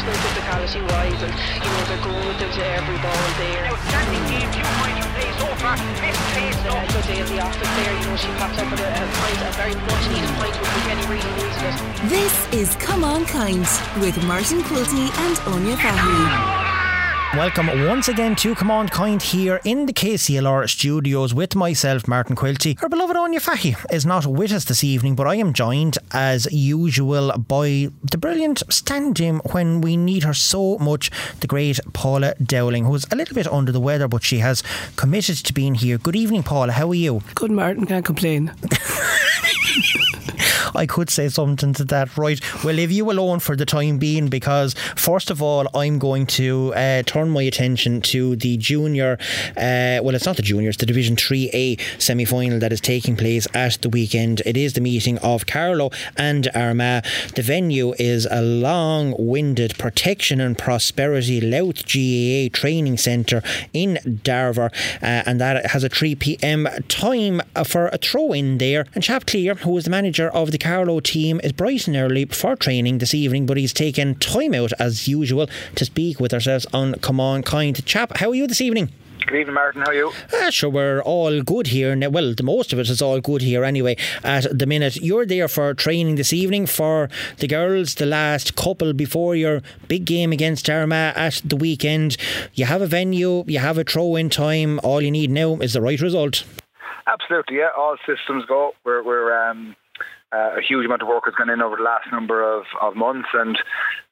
personal physicality wise, and you know they're going with it to every ball there. Outstanding game, two points from play so far. Best play A good day in the office there, you know she popped up with a, a point, a very much needed point with Kenny really needed it. This is Camán Caint with Martin Quilty and Áine Fahy. Welcome once again to Camán Caint here in the KCLR studios with myself, Martin Quilty. Our beloved Áine Fahy is not with us this evening, but I am joined as usual by the brilliant stand in when we need her so much, the great Paula Dowling, who's a little bit under the weather, but she has committed to being here. Good evening, Paula. How are you? Good, Martin. Can't complain. I could say something to that, right? Well, leave you alone for the time being because, first of all, I'm going to uh, turn my attention to the junior, uh, well, it's not the juniors, the Division 3A semi final that is taking place at the weekend. It is the meeting of Carlow and Armagh. The venue is a long winded Protection and Prosperity Louth GAA Training Centre in Darver, uh, and that has a 3 pm time for a throw in there. And Chap Cleere, who is the manager of the Carlow team, is bright and early for training this evening, but he's taken time out as usual to speak with ourselves on Camán Caint. Chap, how are you this evening? Good evening, Martin. How are you? Ah, sure, we're all good here. Now, well, the most of it is all good here anyway. At the minute, you're there for training this evening for the girls, the last couple before your big game against Armagh at the weekend. You have a venue, you have a throw in time. All you need now is the right result. Absolutely, yeah. All systems go. We're, we're um, uh, a huge amount of work has gone in over the last number of, of months. And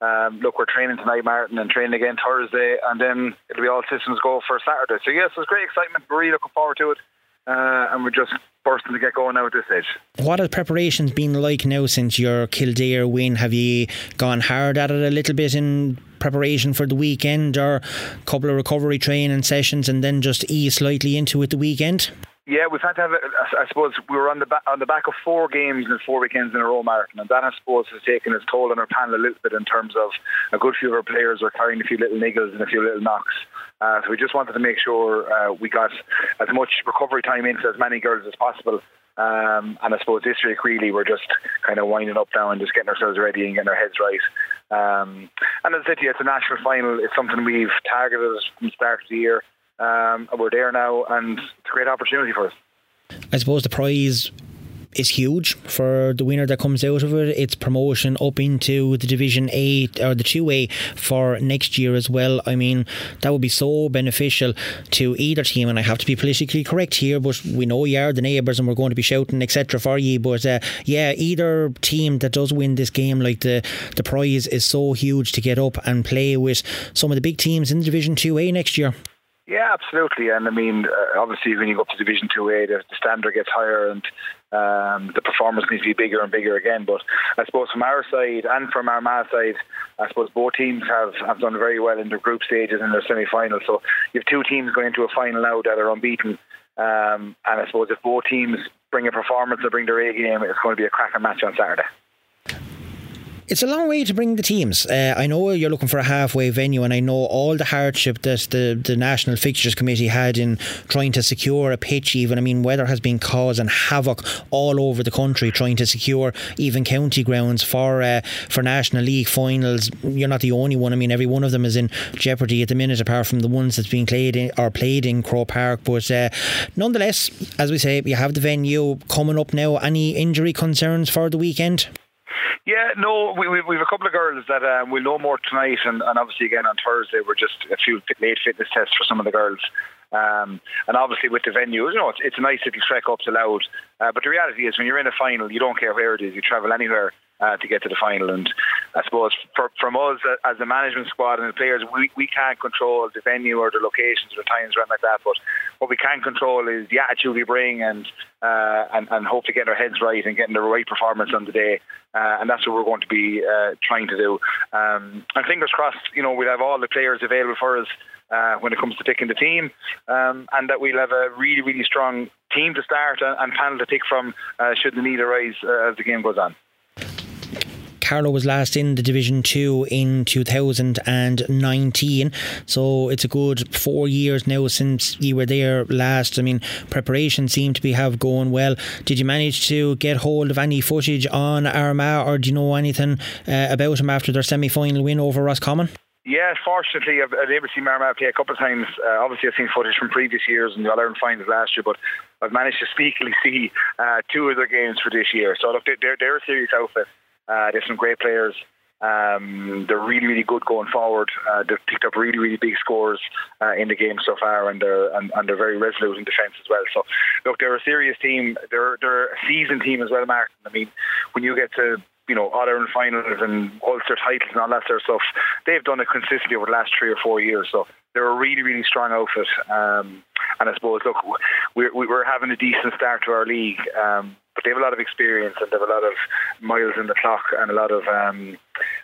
um, look, we're training tonight, Martin, and training again Thursday, and then it'll be all systems go for Saturday. So yes, there's great excitement. We're really looking forward to it. Uh, and we're just bursting to get going now at this stage. What have preparations been like now since your Kildare win? Have you gone hard at it a little bit in preparation for the weekend, or a couple of recovery training sessions, and then just ease slightly into it the weekend? Yeah, we've had to have. I suppose we were on the back on the back of four games and four weekends in a row, Martin, and that I suppose has taken its toll on our panel a little bit in terms of a good few of our players are carrying a few little niggles and a few little knocks. Uh, so we just wanted to make sure uh, we got as much recovery time into as many girls as possible. Um, and I suppose this week really we're just kind of winding up now and just getting ourselves ready and getting our heads right. Um, and as I said to it's a national final. It's something we've targeted from the start of the year. Um, we're there now, and it's a great opportunity for us. I suppose the prize is huge for the winner that comes out of it. It's promotion up into the Division A or the 2A for next year as well. I mean, that would be so beneficial to either team. And I have to be politically correct here, but we know you are the neighbours and we're going to be shouting, etc. for you. But uh, yeah, either team that does win this game, like the, the prize is so huge to get up and play with some of the big teams in the Division 2A next year. Yeah, absolutely. And I mean, uh, obviously, when you go up to Division 2A, the, the standard gets higher and um, the performance needs to be bigger and bigger again. But I suppose from our side and from our Armagh side, I suppose both teams have, have done very well in their group stages and their semi final. So you have two teams going into a final now that are unbeaten. Um, and I suppose if both teams bring a performance or bring their A game, it's going to be a cracking match on Saturday. It's a long way to bring the teams. Uh, I know you're looking for a halfway venue, and I know all the hardship that the, the National Fixtures Committee had in trying to secure a pitch. Even I mean, weather has been causing havoc all over the country trying to secure even county grounds for uh, for National League finals. You're not the only one. I mean, every one of them is in jeopardy at the minute, apart from the ones that's being played in, or played in Croke Park. But uh, nonetheless, as we say, you have the venue coming up now. Any injury concerns for the weekend? Yeah, no, we, we, we have a couple of girls that um, we'll know more tonight, and, and obviously again on Thursday we're just a few late fitness tests for some of the girls. Um, and obviously with the venue, you know, it's, it's a nice little trek up to Louth. Uh, but the reality is when you're in a final, you don't care where it is. You travel anywhere uh, to get to the final. And I suppose for, from us uh, as the management squad and the players, we, we can't control the venue or the locations or the times or anything like that. But what we can control is the attitude we bring and uh, and, and hopefully getting our heads right and getting the right performance on the day. Uh, and that's what we're going to be uh, trying to do. Um, and fingers crossed, you know, we'll have all the players available for us uh, when it comes to picking the team, um, and that we'll have a really, really strong team to start and, and panel to pick from uh, should the need arise uh, as the game goes on. Carlow was last in the Division 2 in 2019. So it's a good four years now since you were there last. I mean, preparation seemed to be have going well. Did you manage to get hold of any footage on Armagh or do you know anything uh, about them after their semi final win over Roscommon? Yeah, fortunately, I've, I've able to see Armagh play a couple of times. Uh, obviously, I've seen footage from previous years and the All Ireland finals last year, but I've managed to sneakily see uh, two of their games for this year. So look, they're, they're a serious outfit. Uh, they have some great players. Um, they're really, really good going forward. Uh, they've picked up really, really big scores uh, in the game so far, and they're and, and, they're very resolute in defence as well. So, look, they're a serious team. They're they're a seasoned team as well, Martin. I mean, when you get to you know, all Ireland finals and Ulster titles and all that sort of stuff. They've done it consistently over the last three or four years. So they're a really, really strong outfit. Um, and I suppose, look, we're, we're having a decent start to our league. Um, but they have a lot of experience and they have a lot of miles in the clock and a lot of um,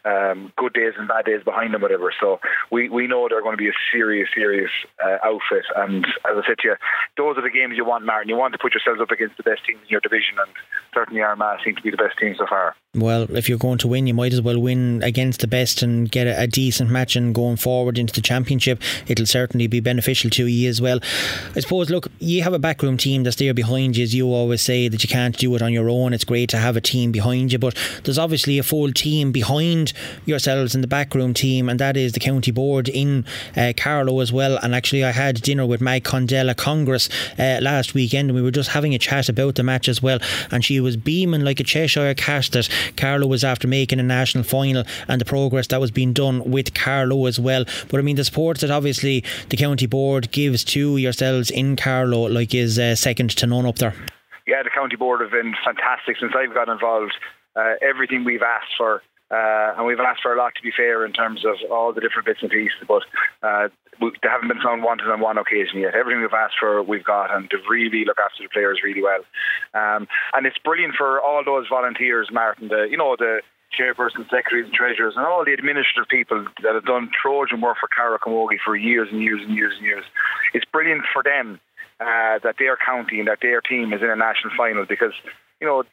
um, good days and bad days behind them, whatever. So we, we know they're going to be a serious, serious uh, outfit. And as I said to you, those are the games you want, Martin. You want to put yourselves up against the best teams in your division, and certainly Armagh seem to be the best team so far. Well, if you're going to win, you might as well win against the best and get a, a decent match and going forward into the championship. It'll certainly be beneficial to you as well. I suppose, look, you have a backroom team that's there behind you, as you always say, that you can't do it on your own. It's great to have a team behind you, but there's obviously a full team behind yourselves in the backroom team, and that is the county board in uh, Carlow as well. And actually, I had dinner with Mag Condell at Congress uh, last weekend, and we were just having a chat about the match as well. And she was beaming like a Cheshire cat that Carlow was after making a national final and the progress that was being done with Carlow as well. But I mean, the support that obviously the county board gives to yourselves in Carlow, like, is uh, second to none up there. Yeah, the county board have been fantastic since I've got involved. Uh, everything we've asked for uh, and we've asked for a lot to be fair in terms of all the different bits and pieces, but uh, they haven't been found wanted on one occasion yet. Everything we've asked for, we've got, and they really look after the players really well. Um, and it's brilliant for all those volunteers, Martin. The you know the chairpersons, secretaries, and treasurers, and all the administrative people that have done Trojan work for Carlow Camogie for years and years and years and years. It's brilliant for them uh, that their county and that their team is in a national final because you know, it,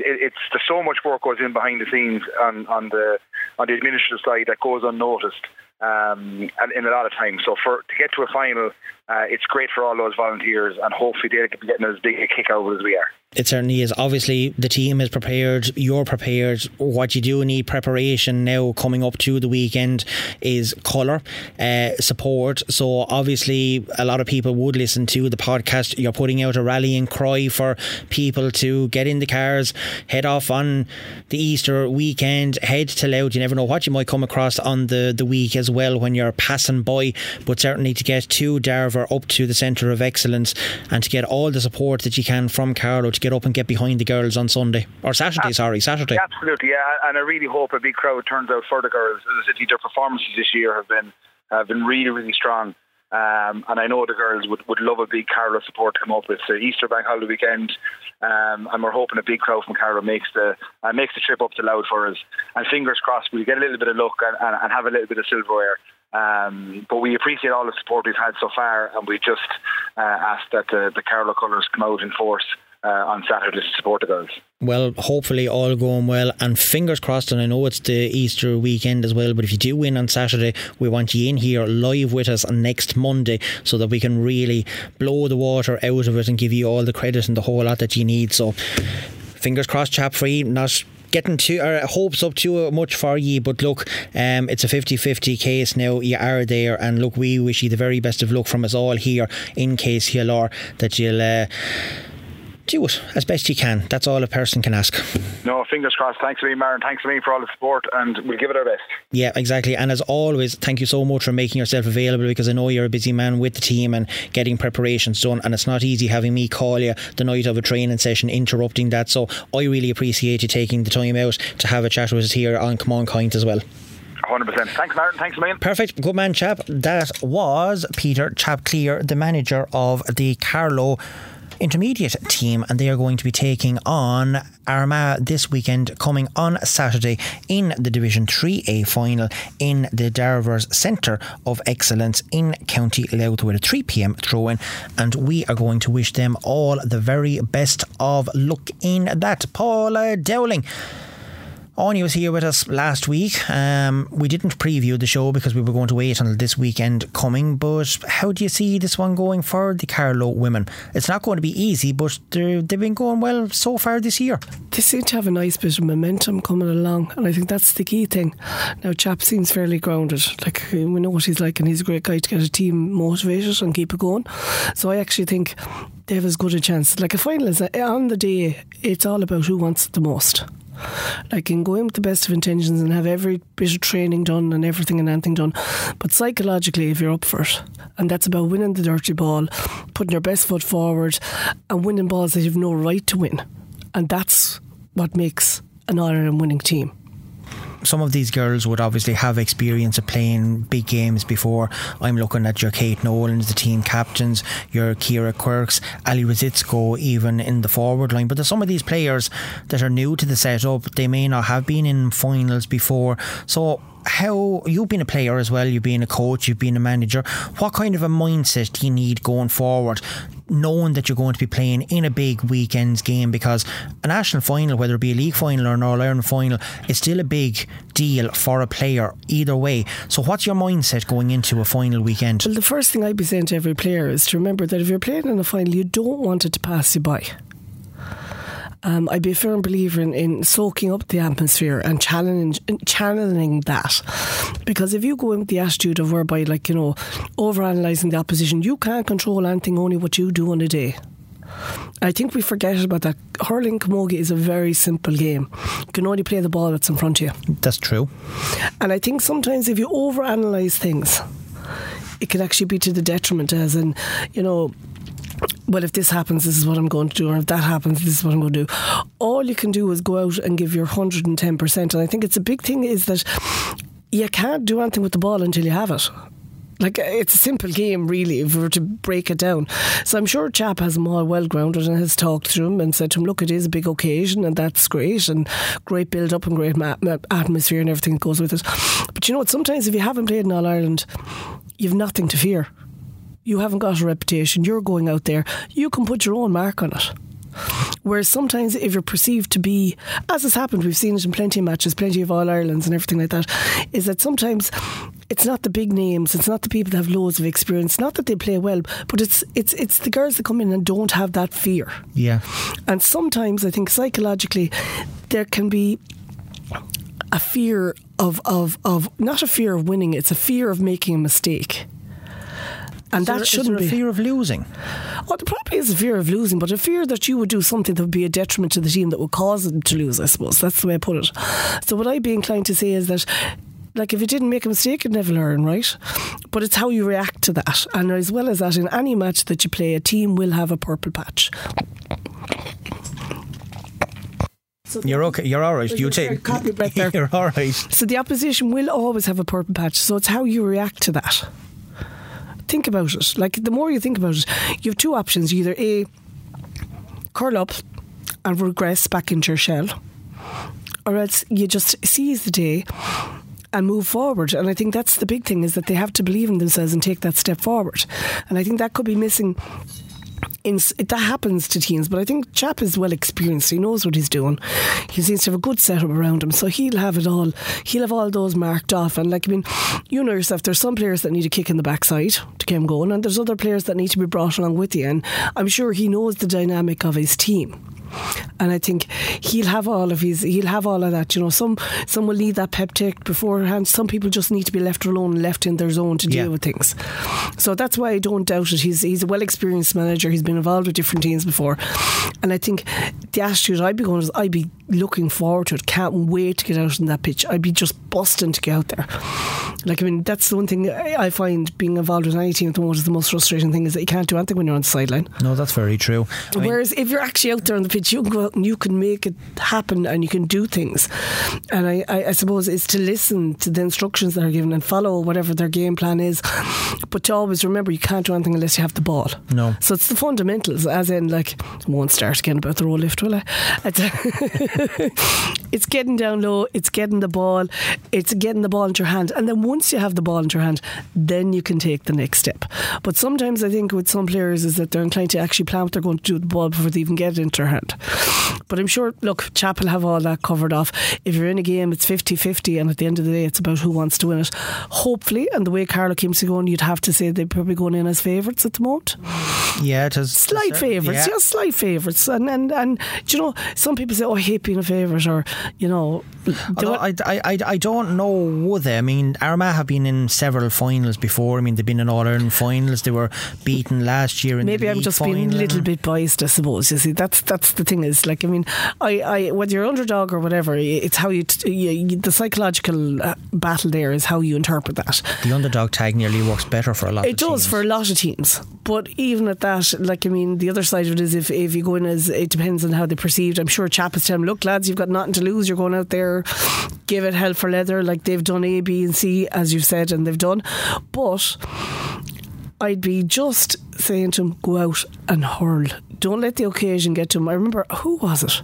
it, it's there's so much work goes in behind the scenes on, on the on the administrative side that goes unnoticed um, and in a lot of times. So for to get to a final, uh, it's great for all those volunteers, and hopefully they'll be getting as big a kick out as we are. It certainly is. Obviously, the team is prepared. You're prepared. What you do need preparation now coming up to the weekend is colour, uh, support. So, obviously, a lot of people would listen to the podcast. You're putting out a rallying cry for people to get in the cars, head off on the Easter weekend, head to Louth. You never know what you might come across on the, the week as well when you're passing by, but certainly to get to Darver up to the centre of excellence and to get all the support that you can from Carlow to get up and get behind the girls on Sunday or Saturday. Sorry, Saturday. Absolutely, yeah. And I really hope a big crowd turns out for the girls. As I said, their performances this year have been have been really, really strong. Um, and I know the girls would, would love a big Carlow support to come up. It's the Easter bank holiday weekend, um, and we're hoping a big crowd from Carlow makes the uh, makes the trip up to Louth for us. And fingers crossed, we get a little bit of luck and, and, and have a little bit of silverware. Um, but we appreciate all the support we've had so far, and we just uh, ask that the, the colours come out in force uh, on Saturday to support the girls. Well, hopefully all going well, and fingers crossed. And I know it's the Easter weekend as well, but if you do win on Saturday, we want you in here live with us on next Monday so that we can really blow the water out of it and give you all the credit and the whole lot that you need. So, fingers crossed, chap free, not getting to our hopes up too much for you but look um, it's a 50-50 case now. You are there and look we wish you the very best of luck from us all here in case KCLR that you'll uh, do it as best you can. That's all a person can ask. No, fingers crossed. Thanks to me, Marin. Thanks to me for all the support, and we'll give it our best. Yeah, exactly. And as always, thank you so much for making yourself available because I know you're a busy man with the team and getting preparations done. And it's not easy having me call you the night of a training session, interrupting that. So I really appreciate you taking the time out to have a chat with us here on Camán Caint as well. 100%. Thanks, Martin. Thanks, man. Perfect. Good man, chap. That was Peter Chap Cleere, the manager of the Carlow intermediate team, and they are going to be taking on Armagh this weekend, coming on Saturday in the Division 3A final in the Darvers Centre of Excellence in County Louth with a 3 pm throw in. And we are going to wish them all the very best of luck in that. Paula Dowling Áine was here with us last week. Um, we didn't preview the show because we were going to wait until this weekend coming. But how do you see this one going for the Carlow women? It's not going to be easy, but they've been going well so far this year. They seem to have a nice bit of momentum coming along, and I think that's the key thing. Now, Chap seems fairly grounded. Like we know what he's like, and he's a great guy to get a team motivated and keep it going. So I actually think they have as good a chance. Like a final is on the day, it's all about who wants it the most. Like in going with the best of intentions and have every bit of training done and everything and anything done. But psychologically, if you're up for it, and that's about winning the dirty ball, putting your best foot forward, and winning balls that you've no right to win. And that's what makes an All Ireland winning team some of these girls would obviously have experience of playing big games before. I'm looking at your Kate Nolans, the team captains, your Kira Quirks, Ali Rosicko, even in the forward line. But there's some of these players that are new to the setup. They may not have been in finals before. So how you've been a player as well, you've been a coach, you've been a manager. What kind of a mindset do you need going forward, knowing that you're going to be playing in a big weekend's game? Because a national final, whether it be a league final or an All Ireland final, is still a big deal for a player either way. So, what's your mindset going into a final weekend? Well, the first thing I'd be saying to every player is to remember that if you're playing in a final, you don't want it to pass you by. Um, I'd be a firm believer in, in soaking up the atmosphere and channeling, channeling that. Because if you go in with the attitude of whereby, like, you know, over analysing the opposition, you can't control anything, only what you do on a day. I think we forget about that. Hurling camogie is a very simple game. You can only play the ball that's in front of you. That's true. And I think sometimes if you overanalyze things, it can actually be to the detriment, as in, you know, well, if this happens, this is what I'm going to do, or if that happens, this is what I'm going to do. All you can do is go out and give your 110%. And I think it's a big thing is that you can't do anything with the ball until you have it. Like it's a simple game, really, if we were to break it down. So I'm sure Chap has them all well grounded and has talked to him and said to him, "Look, it is a big occasion, and that's great, and great build up and great ma- atmosphere and everything that goes with it." But you know what? Sometimes if you haven't played in All Ireland, you've nothing to fear you haven't got a reputation, you're going out there, you can put your own mark on it. Whereas sometimes, if you're perceived to be, as has happened, we've seen it in plenty of matches, plenty of All Irelands and everything like that, is that sometimes it's not the big names, it's not the people that have loads of experience, not that they play well, but it's it's it's the girls that come in and don't have that fear. Yeah. And sometimes I think psychologically there can be a fear of of of not a fear of winning, it's a fear of making a mistake and that shouldn't be a fear of losing. Well, there probably is a fear of losing, but a fear that you would do something that would be a detriment to the team that would cause them to lose. I suppose that's the way I put it. So what I'd be inclined to say is that like if you didn't make a mistake, you'd never learn, right? But it's how you react to that. And as well as that, in any match that you play, a team will have a purple patch. So you're okay. You're all right. You take. You're all right. So the opposition will always have a purple patch. So it's how you react to that think about it. Like the more you think about it, you have two options. Either a curl up and regress back into your shell, or else you just seize the day and move forward. And I think that's the big thing is that they have to believe in themselves and take that step forward. And I think that could be missing in, that happens to teams, but I think Chap is well experienced. He knows what he's doing. He seems to have a good setup around him, so he'll have it all. He'll have all those marked off. And like I mean, you know yourself, there's some players that need a kick in the backside to get him going, and there's other players that need to be brought along with you. And I'm sure he knows the dynamic of his team and I think he'll have all of his he'll have all of that. You know, some some will need that pep talk beforehand. Some people just need to be left alone left in their zone to deal yeah. with things. So that's why I don't doubt it. He's he's a well experienced manager. He's been involved with different teams before, and I think the attitude I'd be going is I'd be looking forward to it. Can't wait to get out on that pitch. I'd be just busting to get out there. Like I mean, that's the one thing I find being involved with any team at the moment is the most frustrating thing is that you can't do anything when you're on the sideline. No, that's very true. I Whereas mean, if you're actually out there on the pitch, you can go out and you can make it happen and you can do things. And I, I, I suppose it's to listen to the instructions that are given and follow whatever their game plan is. But to always remember you can't do anything unless you have the ball. No. So it's the fundamentals, as in like I won't start again about the roll lift, will I? it's getting down low, it's getting the ball, it's getting the ball into your hand, and then once you have the ball into your hand, then you can take the next step. But sometimes I think with some players is that they're inclined to actually plan what they're going to do with the ball before they even get it into their hand. But I'm sure, look, Chapel have all that covered off. If you're in a game, it's 50 50, and at the end of the day, it's about who wants to win it. Hopefully, and the way Carlow keeps going, you'd have to say they're probably going in as favourites at the moment. Yeah, it is. Slight favourites, Yeah. yeah. slight favourites. And, and, and, do you know, some people say, oh, I hate being a favourite, or, you know, I, I, I, I don't know would they. I mean, Armagh have been in several finals before. I mean, they've been in All Ireland finals. They were beaten last year in Maybe the I'm just being a little bit biased, I suppose. You see, that's that's the thing is like I mean, I, I whether you're underdog or whatever, it's how you, t- you, the psychological uh, battle there is how you interpret that. The underdog tag nearly works better for a lot. Of teams. It does for a lot of teams, but even at that, like I mean, the other side of it is if if you go in as it depends on how they perceived. I'm sure Chap is telling, them, look, lads, you've got nothing to lose. You're going out there, give it hell for leather, like they've done A, B, and C, as you've said, and they've done. But I'd be just saying to him, go out and hurl. Don't let the occasion get to him. I remember, who was it?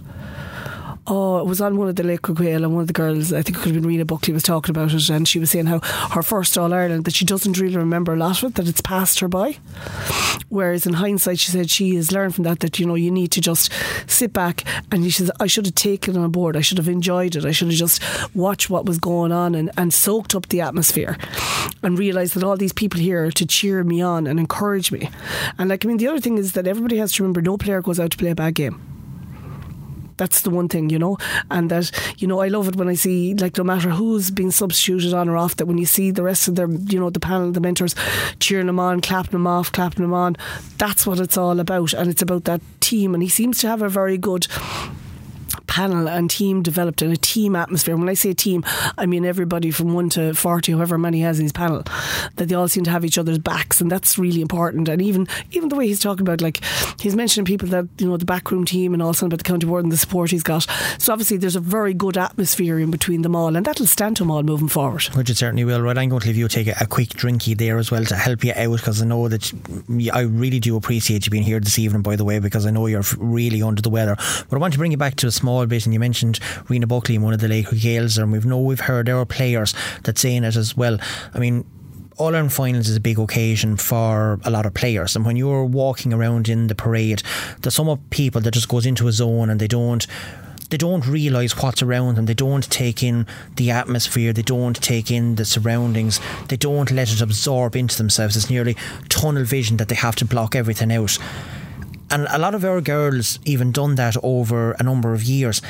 Oh, it was on one of the Laochra Gael and one of the girls, I think it could have been Rena Buckley, was talking about it and she was saying how her first All Ireland, that she doesn't really remember a lot of it, that it's passed her by. Whereas in hindsight, she said she has learned from that that, you know, you need to just sit back and she says, I should have taken it on board. I should have enjoyed it. I should have just watched what was going on and, and soaked up the atmosphere and realised that all these people here are to cheer me on and encourage me. And like, I mean, the other thing is that everybody has to remember no player goes out to play a bad game. That's the one thing, you know, and that you know I love it when I see like no matter who's been substituted on or off, that when you see the rest of their you know, the panel, the mentors cheering them on, clapping them off, clapping them on. That's what it's all about, and it's about that team. And he seems to have a very good panel and team developed in a team atmosphere. When I say team, I mean everybody from one to forty, however many has in his panel, that they all seem to have each other's backs, and that's really important. And even even the way he's talking about, like he's mentioning people that you know the backroom team and also about the county board and the support he's got. So obviously there's a very good atmosphere in between them all, and that'll stand to them all moving forward. Which it certainly will. Right, I'm going to leave you take a, a quick drinky there as well to help you out because I know that I really do appreciate you being here this evening, by the way, because I know you're really under the weather. But I want to bring you back to a small bit, and you mentioned Rena Buckley in one of the Laochra Gaels, and we've know we've heard are players that saying it as well. I mean, all Ireland finals is a big occasion for a lot of players, and when you're walking around in the parade, there's some of people that just goes into a zone and they don't they don't realise what's around them. They don't take in the atmosphere. They don't take in the surroundings. They don't let it absorb into themselves. It's nearly tunnel vision that they have to block everything out. And a lot of our girls even done that over a number of years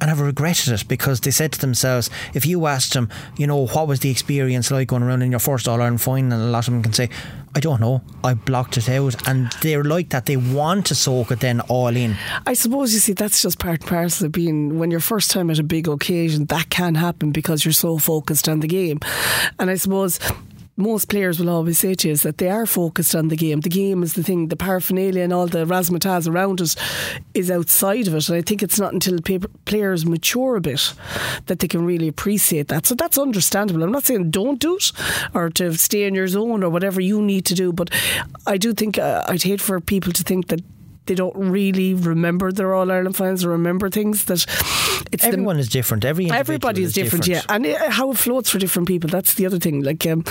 and have regretted it because they said to themselves, if you asked them, you know, what was the experience like going around in your first All Ireland final, a lot of them can say, I don't know, I blocked it out. And they're like that. They want to soak it then all in. I suppose you see that's just part and parcel of being when you're first time at a big occasion. That can happen because you're so focused on the game, and I suppose. Most players will always say to you is that they are focused on the game. The game is the thing, the paraphernalia and all the razzmatazz around it is outside of it. And I think it's not until players mature a bit that they can really appreciate that. So that's understandable. I'm not saying don't do it or to stay in your zone or whatever you need to do, but I do think uh, I'd hate for people to think that they don't really remember their All Ireland finals or remember things that it's the- Everyone is different. Every Everybody is different, different. yeah, and it, how it floats for different people. That's the other thing. Like, um,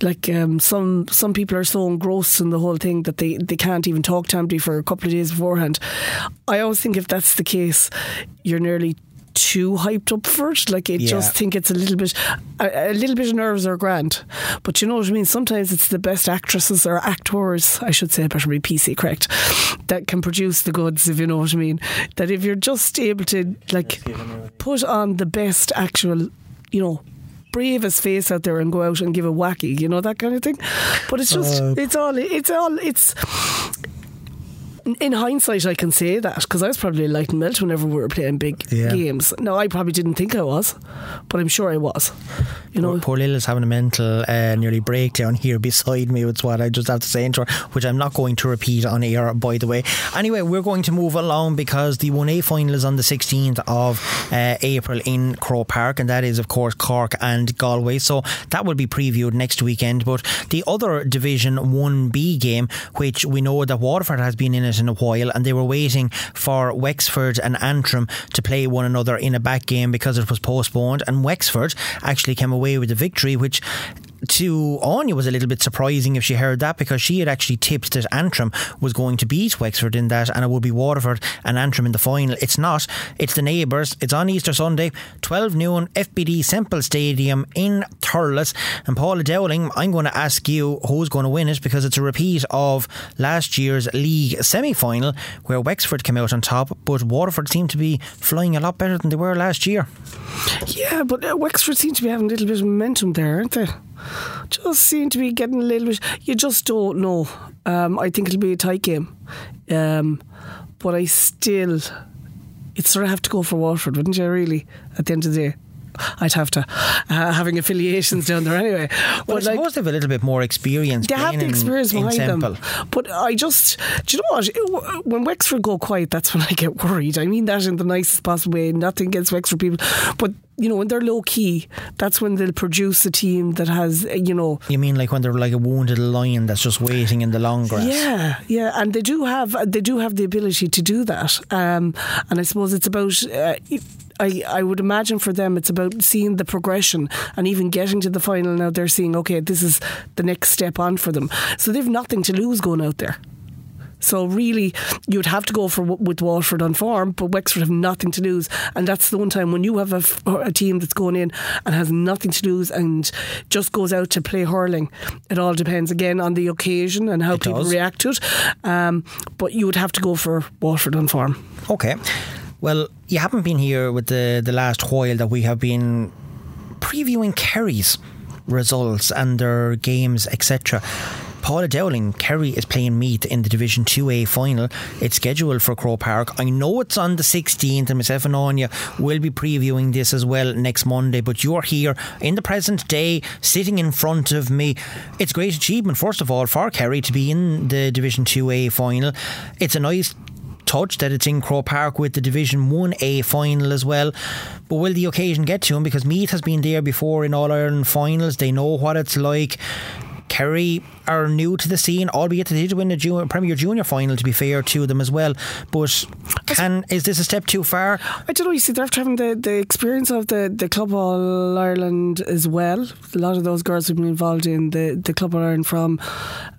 like um, some some people are so engrossed in the whole thing that they, they can't even talk to anybody for a couple of days beforehand. I always think if that's the case, you're nearly too hyped up for it. Like, I Yeah. just think it's a little bit a, a little bit of nerves are grand, but you know what I mean. Sometimes it's the best actresses or actors, I should say, better be PC correct, that can produce the goods. If you know what I mean. That if you're just able to like put on the best actual, you know. Bravest face out there and go out and give a wacky, you know that kind of thing. But it's just, Uh, it's all, it's all, it's in hindsight, I can say that because I was probably light and melt whenever we were playing big Yeah. games. No, I probably didn't think I was, but I'm sure I was. You know, Poor, poor Lilla's having a mental uh, nearly breakdown here beside me. It's what I just have to say into her, which I'm not going to repeat on air, by the way. Anyway, we're going to move along because the 1A final is on the 16th of uh, April in Croke Park, and that is, of course, Cork and Galway. So that will be previewed next weekend. But the other Division 1B game, which we know that Waterford has been in it in a while, and they were waiting for Wexford and Antrim to play one another in a back game because it was postponed, and Wexford actually came away with the victory, which to Áine was a little bit surprising if she heard that because she had actually tipped that Antrim was going to beat Wexford in that and it would be Waterford and Antrim in the final. It's not. It's the neighbours. It's on Easter Sunday, 12 noon, FBD Semple Stadium in Thurles. And Paula Dowling, I'm going to ask you who's going to win it because it's a repeat of last year's league semi final where Wexford came out on top, but Waterford seemed to be flying a lot better than they were last year. Yeah, but uh, Wexford seem to be having a little bit of momentum there, aren't they? Just seem to be getting a little bit. You just don't know. Um, I think it'll be a tight game, um, but I still, it sort of have to go for Waterford, wouldn't you? Really, at the end of the day. I'd have to uh, having affiliations down there anyway. Well, But, I like, suppose they've a little bit more experience. they have the experience in behind Semple. them. But I just, do you know what? When Wexford go quiet, that's when I get worried. I mean that in the nicest possible way. Nothing against Wexford people, but you know when they're low key, that's when they'll produce a team that has, uh, you know. You mean like when they're like a wounded lion that's just waiting in the long grass? Yeah, yeah, and they do have they do have the ability to do that, um, and I suppose it's about. Uh, I, I would imagine for them it's about seeing the progression and even getting to the final now they're seeing okay this is the next step on for them so they've nothing to lose going out there so really, you'd have to go for with Waterford on form, but Wexford have nothing to lose, and that's the one time when you have a, a team that's going in and has nothing to lose and just goes out to play hurling. It all depends again on the occasion and how It people does. react to it. Um, but you would have to go for Waterford on form. Okay. Well, you haven't been here with the, the last while that we have been previewing Kerry's results and their games, etc. Paula Dowling, Kerry is playing Meath in the Division 2A final. It's scheduled for Croke Park. I know it's on the 16th, and myself and Áine will be previewing this as well next Monday. But you're here in the present day, sitting in front of me. It's a great achievement, first of all, for Kerry to be in the Division 2A final. It's a nice touch that it's in Croke Park with the Division 1A final as well. But will the occasion get to him? Because Meath has been there before in All Ireland finals. They know what it's like. Kerry are new to the scene, albeit they did win the junior, Premier Junior final, to be fair to them as well. But can is this a step too far? I don't know. You see, they're after having the, the experience of the, the Club All Ireland as well. A lot of those girls have been involved in the, the Club All Ireland from.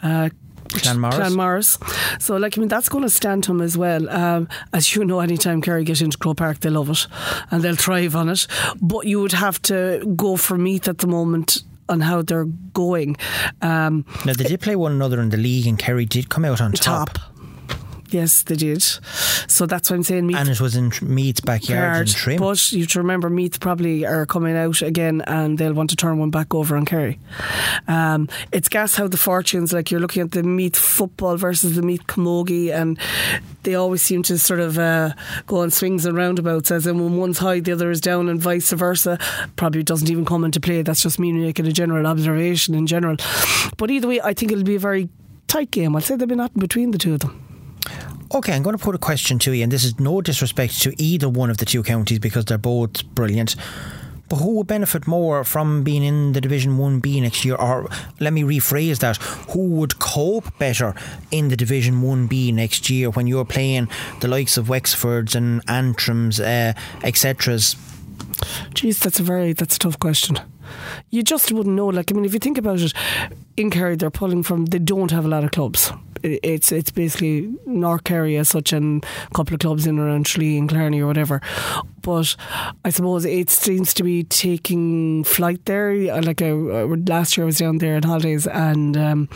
Uh, Clanmaurice. Clanmaurice. So, like, I mean, that's going to stand to them as well. Um, as you know, anytime Kerry get into Croke Park, they love it and they'll thrive on it. But you would have to go for Meath at the moment on how they're going. Um, Now they did play one another in the league, and Kerry did come out on top. top. Yes, they did. So that's why I'm saying Meath And it was in Meath's backyard Trim. But you have to remember, Meath probably are coming out again and they'll want to turn one back over on Kerry. Um, it's gas how the fortunes, like you're looking at the Meath football versus the Meath Camogie, and they always seem to sort of uh, go on swings and roundabouts, as in when one's high, the other is down, and vice versa. Probably doesn't even come into play. That's just me making a general observation in general. But either way, I think it'll be a very tight game. I'll say there'll be nothing between the two of them. Okay, I'm going to put a question to you, and this is no disrespect to either one of the two counties because they're both brilliant. But who would benefit more from being in the Division 1B next year? Or let me rephrase that who would cope better in the Division 1B next year when you're playing the likes of Wexfords and Antrims, uh, etc.? Jeez, that's a very that's a tough question. You just wouldn't know. Like, I mean, if you think about it, in Kerry they're pulling from. They don't have a lot of clubs. It's it's basically North Kerry as such, and a couple of clubs in around Tralee and Clarny or whatever. But I suppose it seems to be taking flight there. Like I, last year, I was down there on holidays and um,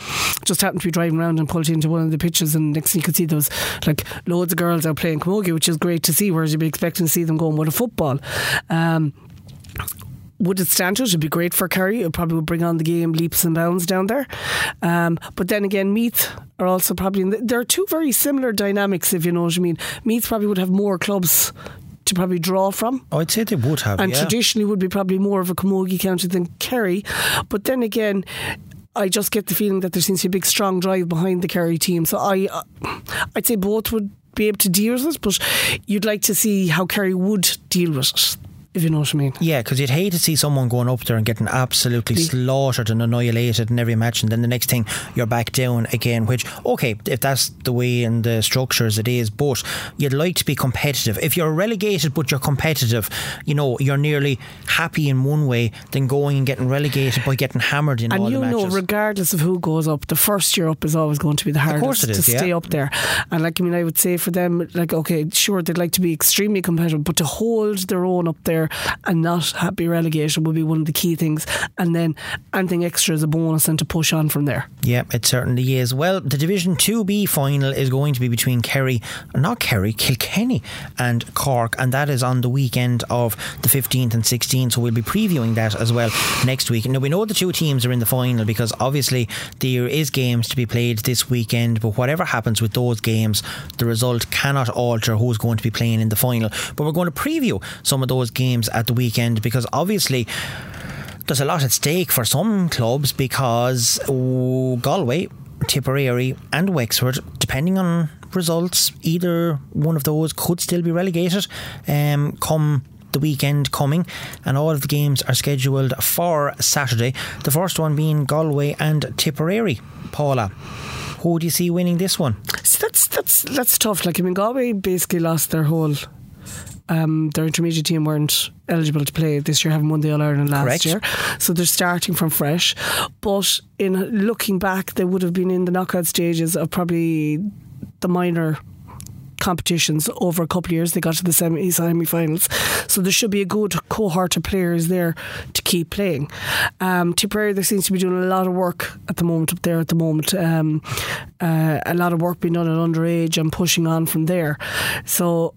just happened to be driving around and pulled into one of the pitches, and next thing you could see there was like loads of girls out playing camogie, which is great to see. Whereas you'd be expecting to see them going with a football. Um, would it stand to it? It'd be great for Kerry. It probably would bring on the game leaps and bounds down there. Um, but then again, Meath are also probably in the, there are two very similar dynamics, if you know what I mean. Meath probably would have more clubs to probably draw from. I'd say they would have. And yeah. traditionally would be probably more of a camogie county than Kerry. But then again, I just get the feeling that there seems to be a big strong drive behind the Kerry team. So I, uh, I'd say both would be able to deal with it, but you'd like to see how Kerry would deal with it. If you know what I mean. Yeah, because you'd hate to see someone going up there and getting absolutely slaughtered and annihilated in every match, and then the next thing you're back down again. Which, okay, if that's the way and the structures it is, but you'd like to be competitive. If you're relegated but you're competitive, you know you're nearly happy in one way than going and getting relegated by getting hammered in all And you the know, matches. regardless of who goes up, the first year up is always going to be the hardest is, to yeah. stay up there. And like, I mean, I would say for them, like, okay, sure, they'd like to be extremely competitive, but to hold their own up there and not be relegated would be one of the key things. And then anything extra is a bonus and to push on from there. Yeah, it certainly is. Well, the Division 2B final is going to be between Kerry, not Kerry, Kilkenny and Cork, and that is on the weekend of the 15th and 16th. So we'll be previewing that as well next week. Now, we know the two teams are in the final because obviously there is games to be played this weekend, but whatever happens with those games, the result cannot alter who's going to be playing in the final. But we're going to preview some of those games at the weekend because obviously there's a lot at stake for some clubs because Galway, Tipperary, and Wexford, depending on results, either one of those could still be relegated um, come the weekend coming, and all of the games are scheduled for Saturday. The first one being Galway and Tipperary. Paula, who do you see winning this one? So that's that's that's tough. Like I mean, Galway basically lost their whole. Um, their intermediate team weren't eligible to play this year, having won the All Ireland last Correct. year, so they're starting from fresh. But in looking back, they would have been in the knockout stages of probably the minor competitions over a couple of years. They got to the semi semi-finals, so there should be a good cohort of players there to keep playing. Um, Tipperary, there seems to be doing a lot of work at the moment up there. At the moment, um, uh, a lot of work being done at underage and pushing on from there. So.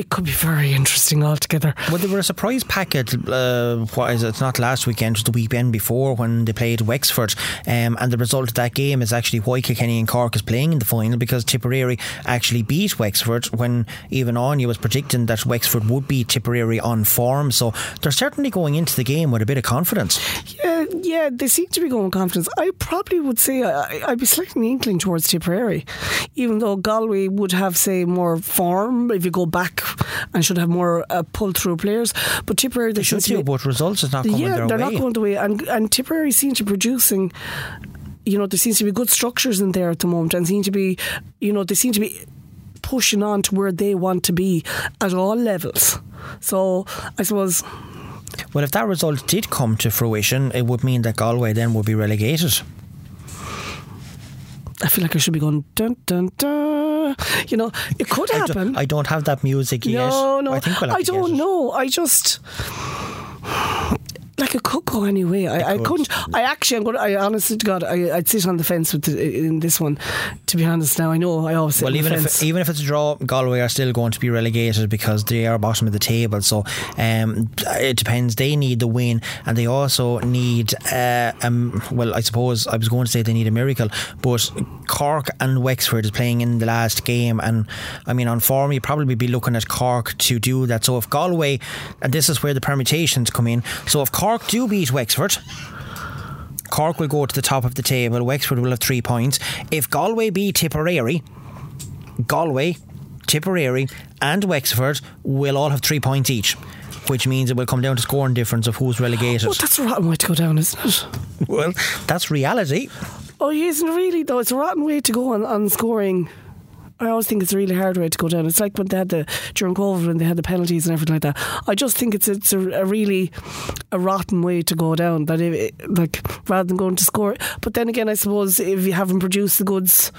It could be very interesting altogether. Well, they were a surprise packet. Uh, what is it? It's not last weekend, it was the weekend before when they played Wexford. Um, and the result of that game is actually why Kilkenny and Cork is playing in the final because Tipperary actually beat Wexford when even Áine was predicting that Wexford would beat Tipperary on form. So they're certainly going into the game with a bit of confidence. Yeah, yeah, they seem to be going with confidence. I probably would say I, I'd be slightly inkling towards Tipperary, even though Galway would have, say, more form if you go back and should have more uh, pull through players. But Tipperary, they They should do, but results is not coming yeah, their they're way. not going the way, and and Tipperary seem to be producing. You know, there seems to be good structures in there at the moment, and seem to be, you know, they seem to be pushing on to where they want to be at all levels. So I suppose well, if that result did come to fruition, it would mean that Galway then would be relegated. I feel like I should be going dun dun dun. You know, it could happen. I don't have that music yet. no, no, I think we'll have I don't know. I just like it could go anyway. I, I could. couldn't. I actually, I'm going. to I honestly to God, I, I'd sit on the fence with the, in this one. To be honest, now I know I always sit Well, on even if even if it's a draw, Galway are still going to be relegated because they are bottom of the table. So um, it depends. They need the win, and they also need. Uh, um, well, I suppose I was going to say they need a miracle, but Cork and Wexford is playing in the last game, and I mean on form you probably be looking at Cork to do that. So if Galway, and this is where the permutations come in. So if Cork do beat Wexford. Cork will go to the top of the table. Wexford will have three points. If Galway beat Tipperary, Galway, Tipperary, and Wexford will all have three points each, which means it will come down to scoring difference of who's relegated. Oh, that's a rotten way to go down, isn't it? well, that's reality. Oh, it isn't really though. It's a rotten way to go on, on scoring. I always think it's a really hard way to go down. It's like when they had the during COVID when they had the penalties and everything like that. I just think it's it's a, a really a rotten way to go down. That it, like rather than going to score. But then again, I suppose if you haven't produced the goods,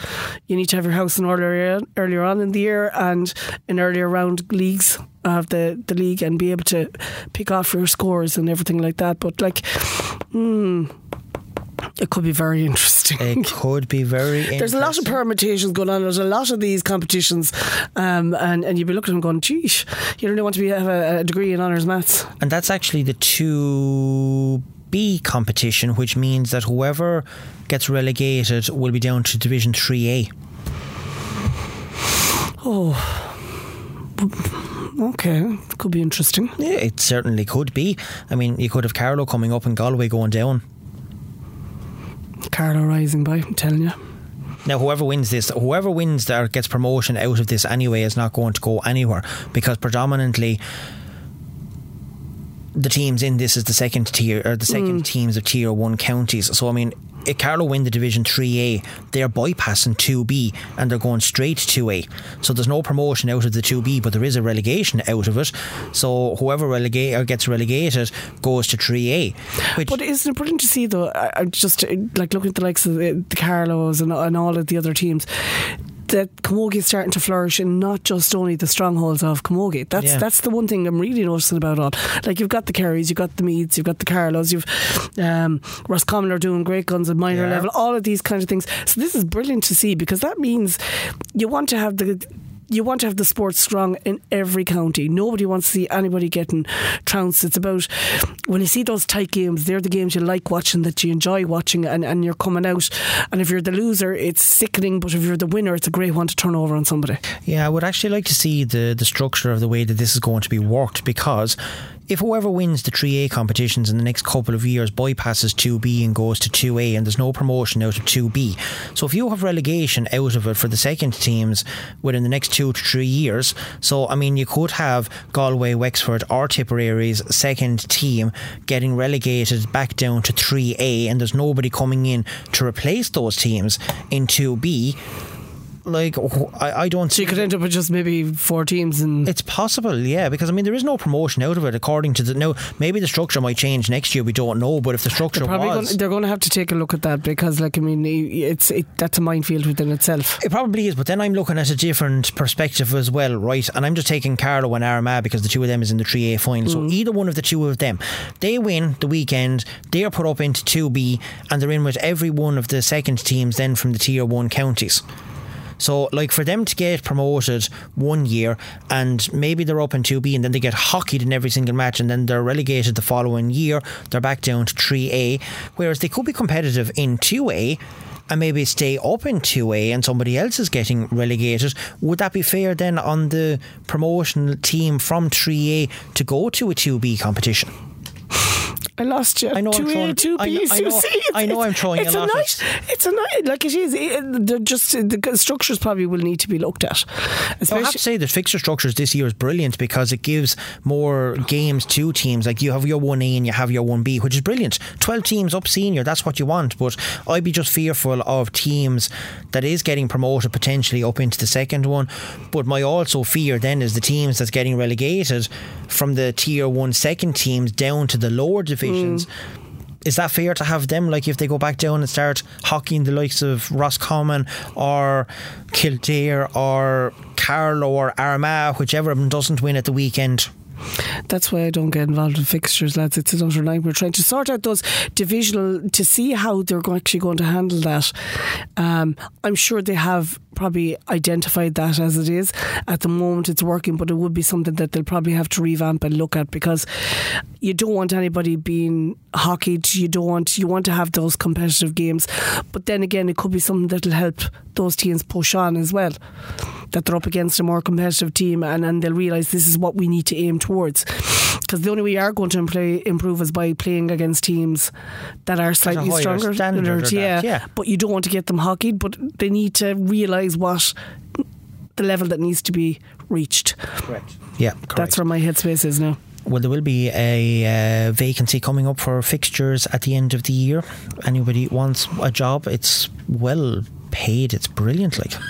you need to have your house in order earlier, on in the year and in earlier round leagues of the the league and be able to pick off your scores and everything like that. But like, hmm, it could be very interesting. It could be very. There's a lot of permutations going on. There's a lot of these competitions, um, and and you'd be looking at them going, "Geesh, you don't want to be have a, a degree in honours maths." and that's actually the two B competition, which means that whoever gets relegated will be down to Division Three A. Oh. Okay, could be interesting. Yeah, it certainly could be. I mean, you could have Carlow coming up and Galway going down. Carlow rising by, I'm telling you. Now, whoever wins this, whoever wins or gets promotion out of this anyway is not going to go anywhere because predominantly the teams in this is the second tier or the second mm. teams of tier one counties. So I mean, if Carlow win the Division Three A, they're bypassing Two B and they're going straight to A. So there's no promotion out of the Two B, but there is a relegation out of it. So whoever relegate gets relegated goes to Three A. Which But isn't it brilliant to see though? I'm just like looking at the likes of the, the Carlows and, and all of the other teams. That Camogie is starting to flourish in not just only the strongholds of Camogie. That's Yeah. that's the one thing I'm really noticing about all. Like you've got the Kerrys, you've got the Meaths, you've got the Carlows, you've um, Roscommon are doing great guns at minor Yeah. level. All of these kind of things. So this is brilliant to see because that means you want to have the you want to have the sport strong in every county. Nobody wants to see anybody getting trounced. It's about when you see those tight games, they're the games you like watching, that you enjoy watching, and, and you're coming out. And if you're the loser, it's sickening, but if you're the winner, it's a great one to turn over on somebody. Yeah, I would actually like to see the, the structure of the way that this is going to be worked because if whoever wins the 3A competitions in the next couple of years bypasses 2B and goes to 2A and there's no promotion out of 2B. So if you have relegation out of it for the second teams within the next two to three years, so I mean, you could have Galway, Wexford, or Tipperary's second team getting relegated back down to 3A and there's nobody coming in to replace those teams in 2B. Like, oh, I, I don't So you could end up with just maybe four teams and it's possible, yeah, because I mean there is no promotion out of it according to the now. Maybe the structure might change next year. We don't know, but if the structure They're probably was, going, they're going to have to take a look at that because, like, I mean, it's it, that's a minefield within itself. it probably is. But then I'm looking at a different perspective as well, right? And I'm just taking Carlow and Armagh because the two of them is in the three A final. So mm. either one of the two of them, they win the weekend. They are put up into two B, and they're in with every one of the second teams then from the tier one counties. So, like for them to get promoted one year and maybe they're up in 2B and then they get hockeyed in every single match and then they're relegated the following year, they're back down to 3A. Whereas they could be competitive in 2A and maybe stay up in 2A and somebody else is getting relegated. Would that be fair then on the promotional team from 3A to go to a 2B competition? I lost you. I know I'm Two A, throwing- two I B, know- I know- C. It's- I know I'm throwing it's a lot of- nice, It's a nice, like it is. It, they're just the structures probably will need to be looked at. I have to say that fixture structures this year is brilliant because it gives more games to teams. Like you have your 1A and you have your 1B, which is brilliant. 12 teams up senior, that's what you want. But I'd be just fearful of teams that is getting promoted potentially up into the second one. But my also fear then is the teams that's getting relegated from the tier 1 second teams down to the lower divisions. Is that fair to have them? Like if they go back down and start hockeying the likes of Roscommon or Kildare or Carlow or Armagh, whichever of them doesn't win at the weekend. that's why I don't get involved in fixtures, lads. It's another night. We're trying to sort out those divisional to see how they're actually going to handle that. Um, I'm sure they have probably identified that as it is. At the moment, it's working, but it would be something that they'll probably have to revamp and look at because you don't want anybody being hockeyed. You don't want you want to have those competitive games, but then again, it could be something that'll help those teams push on as well. That they're up against a more competitive team, and, and they'll realise this is what we need to aim towards. Because the only way you are going to play, improve is by playing against teams that are slightly stronger. standard or that, yeah, yeah. but you don't want to get them hockeyed. But they need to realise what the level that needs to be reached. Correct. Yeah, correct. That's where my headspace is now. well, there will be a uh, vacancy coming up for fixtures at the end of the year. Anybody wants a job? It's well paid. It's brilliant. Like.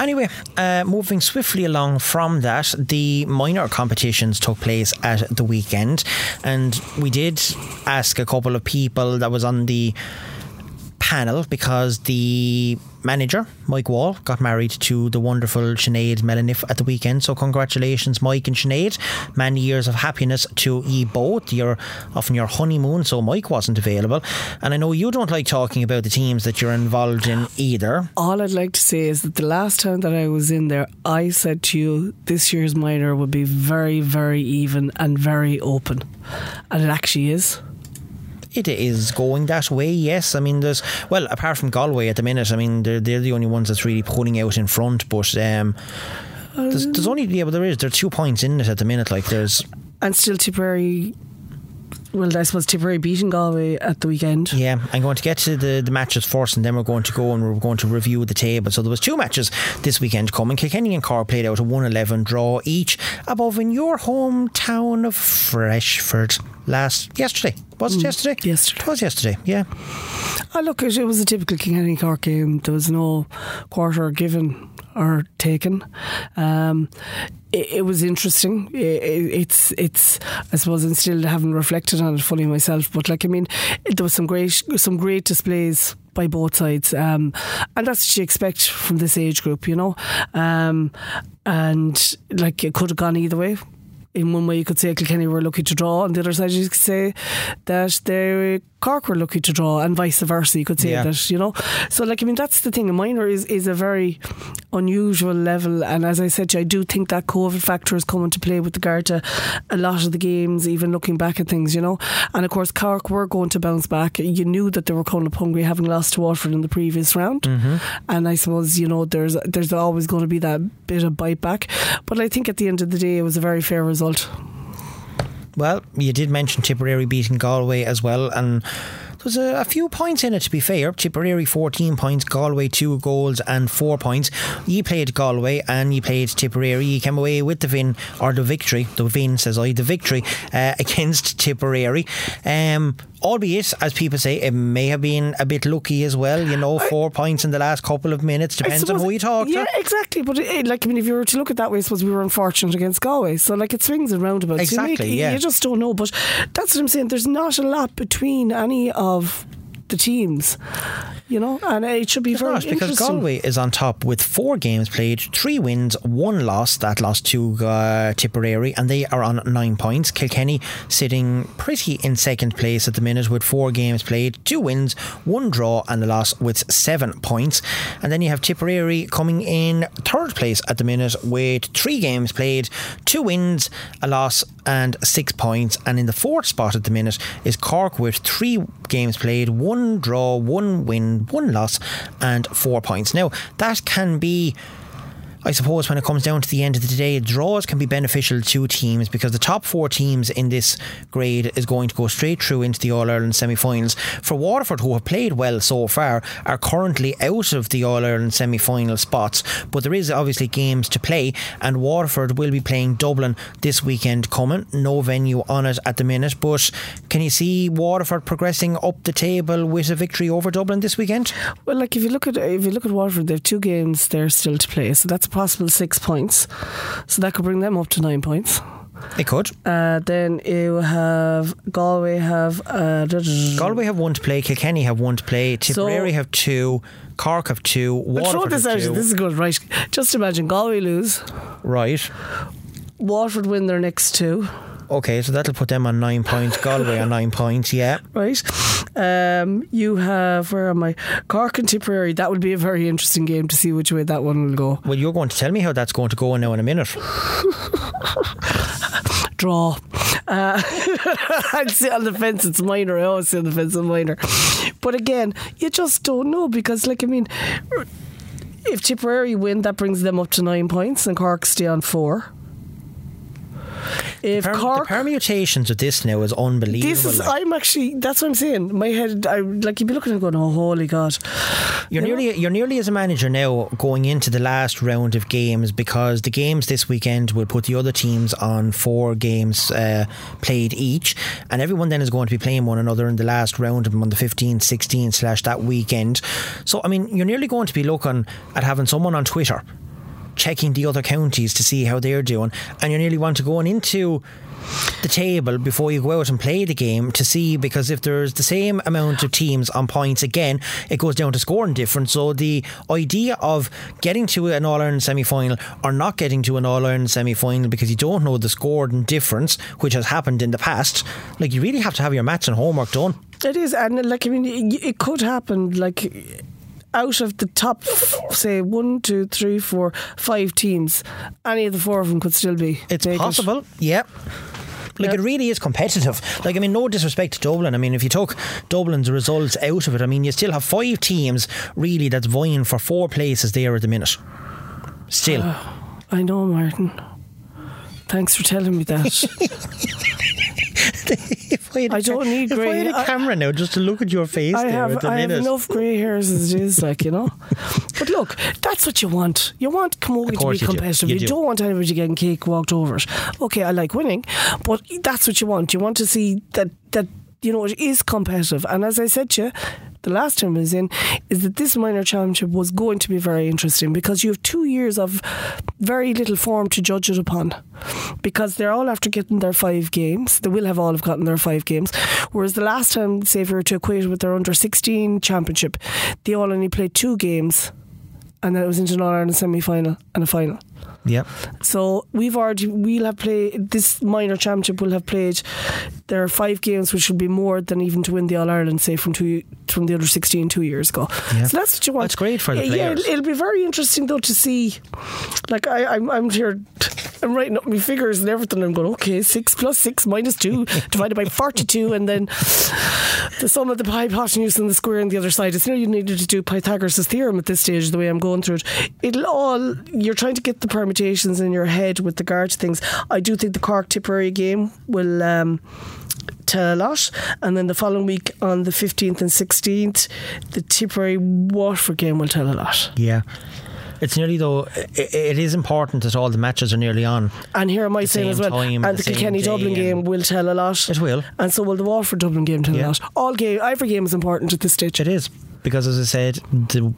Anyway, uh, moving swiftly along from that, the minor competitions took place at the weekend, and we did ask a couple of people that was on the panel because the manager, Mike Wall, got married to the wonderful Sinead Melaniff at the weekend. So, congratulations, Mike and Sinead. Many years of happiness to ye both. You're off on your honeymoon, so Mike wasn't available. And I know you don't like talking about the teams that you're involved in either. All I'd like to say is that the last time that I was in there, I said to you this year's minor would be very, very even and very open. And it actually is. It is going that way, yes. I mean, there's, well, apart from Galway at the minute, I mean, they're, they're the only ones that's really pulling out in front, but um, there's, there's only, yeah, but there is, there are two points in it at the minute. Like, there's, And still Tipperary Well, I suppose Tipperary beating Galway at the weekend. Yeah, I'm going to get to the, the matches first and then we're going to go and we're going to review the table. So there was two matches this weekend coming. Kilkenny and Cork played out a 1-11 draw each above in your hometown of Freshford last yesterday. Was it yesterday? Mm, yesterday. It was yesterday, yeah. Oh, look, it, it was a typical Kilkenny Cork game. There was no quarter given or taken. Um, it, it was interesting. It, it, it's, it's. I suppose, and still haven't reflected on it fully myself. But like, I mean, there was some great, some great displays by both sides, um, and that's what you expect from this age group, you know. Um, and like, it could have gone either way in one way you could say Kilkenny were lucky to draw, and the other side you could say that they Cork were lucky to draw, and vice versa. You could say Yeah. that, you know. So, like, I mean, that's the thing. A minor is is a very unusual level, and as I said, to you, I do think that COVID factor is coming to play with regard to a lot of the games, even looking back at things, you know. And of course, Cork were going to bounce back. You knew that they were coming up hungry, having lost to Waterford in the previous round, mm-hmm. and I suppose you know there's there's always going to be that bit of bite back. But I think at the end of the day, it was a very fair result. Well, you did mention Tipperary beating Galway as well, and there's a, a few points in it to be fair. Tipperary 14 points, Galway 2 goals and 4 points. You played Galway and you played Tipperary. You came away with the win, or the victory, the win says I, the victory uh, against Tipperary. Um, albeit, as people say, it may have been a bit lucky as well. You know, four points in the last couple of minutes. I Depends on who you talk Yeah, to. Yeah, exactly. But it, like, I mean, if you were to look at that way, I suppose we were unfortunate against Galway. So, like, it swings and roundabouts. You, Exactly, make- yeah. you just don't know. But that's what I'm saying. There's not a lot between any of the teams, you know, and it should be It's very not, because. Galway is on top with four games played, three wins, one loss. That lost to uh, Tipperary, and they are on nine points. Kilkenny sitting pretty in second place at the minute with four games played, two wins, one draw, and a loss with seven points. And then you have Tipperary coming in third place at the minute with three games played, two wins, a loss, and six points. And in the fourth spot at the minute is Cork with three games played, one draw, one win, one loss, and four points. Now, that can be. I suppose when it comes down to the end of the day, draws can be beneficial to teams because the top four teams in this grade is going to go straight through into the All Ireland semi finals. For Waterford, who have played well so far, are currently out of the All Ireland semi final spots, but there is obviously games to play, and Waterford will be playing Dublin this weekend coming. No venue on it at the minute, but can you see Waterford progressing up the table with a victory over Dublin this weekend? Well, like if you look at if you look at Waterford, they have two games there still to play, so that's possible six points. So that could bring them up to nine points. It could. Uh, then you have Galway have uh, Galway have one to play, Kilkenny have one to play, Tipperary have two, Cork have two, Waterford this have out. two. This is good, right? Just imagine Galway lose, right. Waterford win their next two, Okay, so that'll put them on nine points. Galway on nine points, yeah. right? Um, you have where am I? Cork and Tipperary. That would be a very interesting game to see which way that one will go. Well, you're going to tell me how that's going to go now in a minute. Draw. Uh, I'd say on the fence it's minor. I always say on the fence it's minor. But again, you just don't know because, like, I mean. If Tipperary win, that brings them up to nine points, and Cork stay on four. If the Cork permutations of this now is unbelievable. This is. like. I'm actually. That's what I'm saying. My head. I like. You'd be looking and going, "Oh, holy God!" You're You know? nearly you're nearly as a manager now going into the last round of games because the games this weekend will put the other teams on four games uh, played each, and everyone then is going to be playing one another in the last round of them on the 15, 16 slash that weekend. So I mean, you're nearly going to be looking at having someone on Twitter checking the other counties to see how they're doing, and you nearly want to go on into the table before you go out and play the game to see because if there's the same amount of teams on points again, it goes down to scoring difference. So the idea of getting to an All Ireland semi final or not getting to an All Ireland semi final because you don't know the scoring difference, which has happened in the past, like you really have to have your maths and homework done. It is, and like I mean, it, it could happen. Like out of the top, say one, two, three, four, five teams, any of the four of them could still be. It's it. possible, yeah. Like Yeah. it really is competitive. Like I mean, no disrespect to Dublin. I mean, if you took Dublin's results out of it, I mean, you still have five teams really that's vying for four places there at the minute. Still, I know, Martin. Thanks for telling me that. if I, had I don't ca- need if I grey- had a I- camera now just to look at your face I there have I have enough grey hairs as it is, like you know. But look, that's what you want. You want Camogie to be you do. competitive. You You, do. not want anybody getting cake walked over it. Okay, I like winning, but that's what you want. You want to see that that you know it is competitive. And as I said to you. The last time I was in, is that this minor championship was going to be very interesting because you have two years of very little form to judge it upon. Because they're all after getting their five games. They will have all have gotten their five games. Whereas the last time, say if we were to equate it with their under 16 championship, they all only played two games and then it was into an All Ireland semi final and a final. Yeah. So we've already we'll have played this minor championship will have played there are five games which will be more than even to win the All Ireland say from two from the under 16 two years ago. Yeah. So that's what you want. That's great for the Yeah, players. it'll, it'll be very interesting though to see. Like I, I'm I'm here. I'm writing up my figures and everything. I'm going okay, six plus six minus two divided by forty-two, and then the sum of the hypotenuse and the square on the other side. It's near you needed to do Pythagoras' theorem at this stage. The way I'm going through it, it'll all you're trying to get the permutations in your head with regard to things. I do think the Cork Tipperary game will. Um, tell a lot. And then the following week on the 15th and 16th, the Tipperary Waterford game will tell a lot. Yeah. It's nearly though. It, it is important that all the matches are nearly on. And here am I saying as well, time, and the the Kilkenny Dublin game will tell a lot. It will. And so will the Waterford Dublin game tell Yeah. a lot. All game, every game is important at this stage. It is because, as I said, the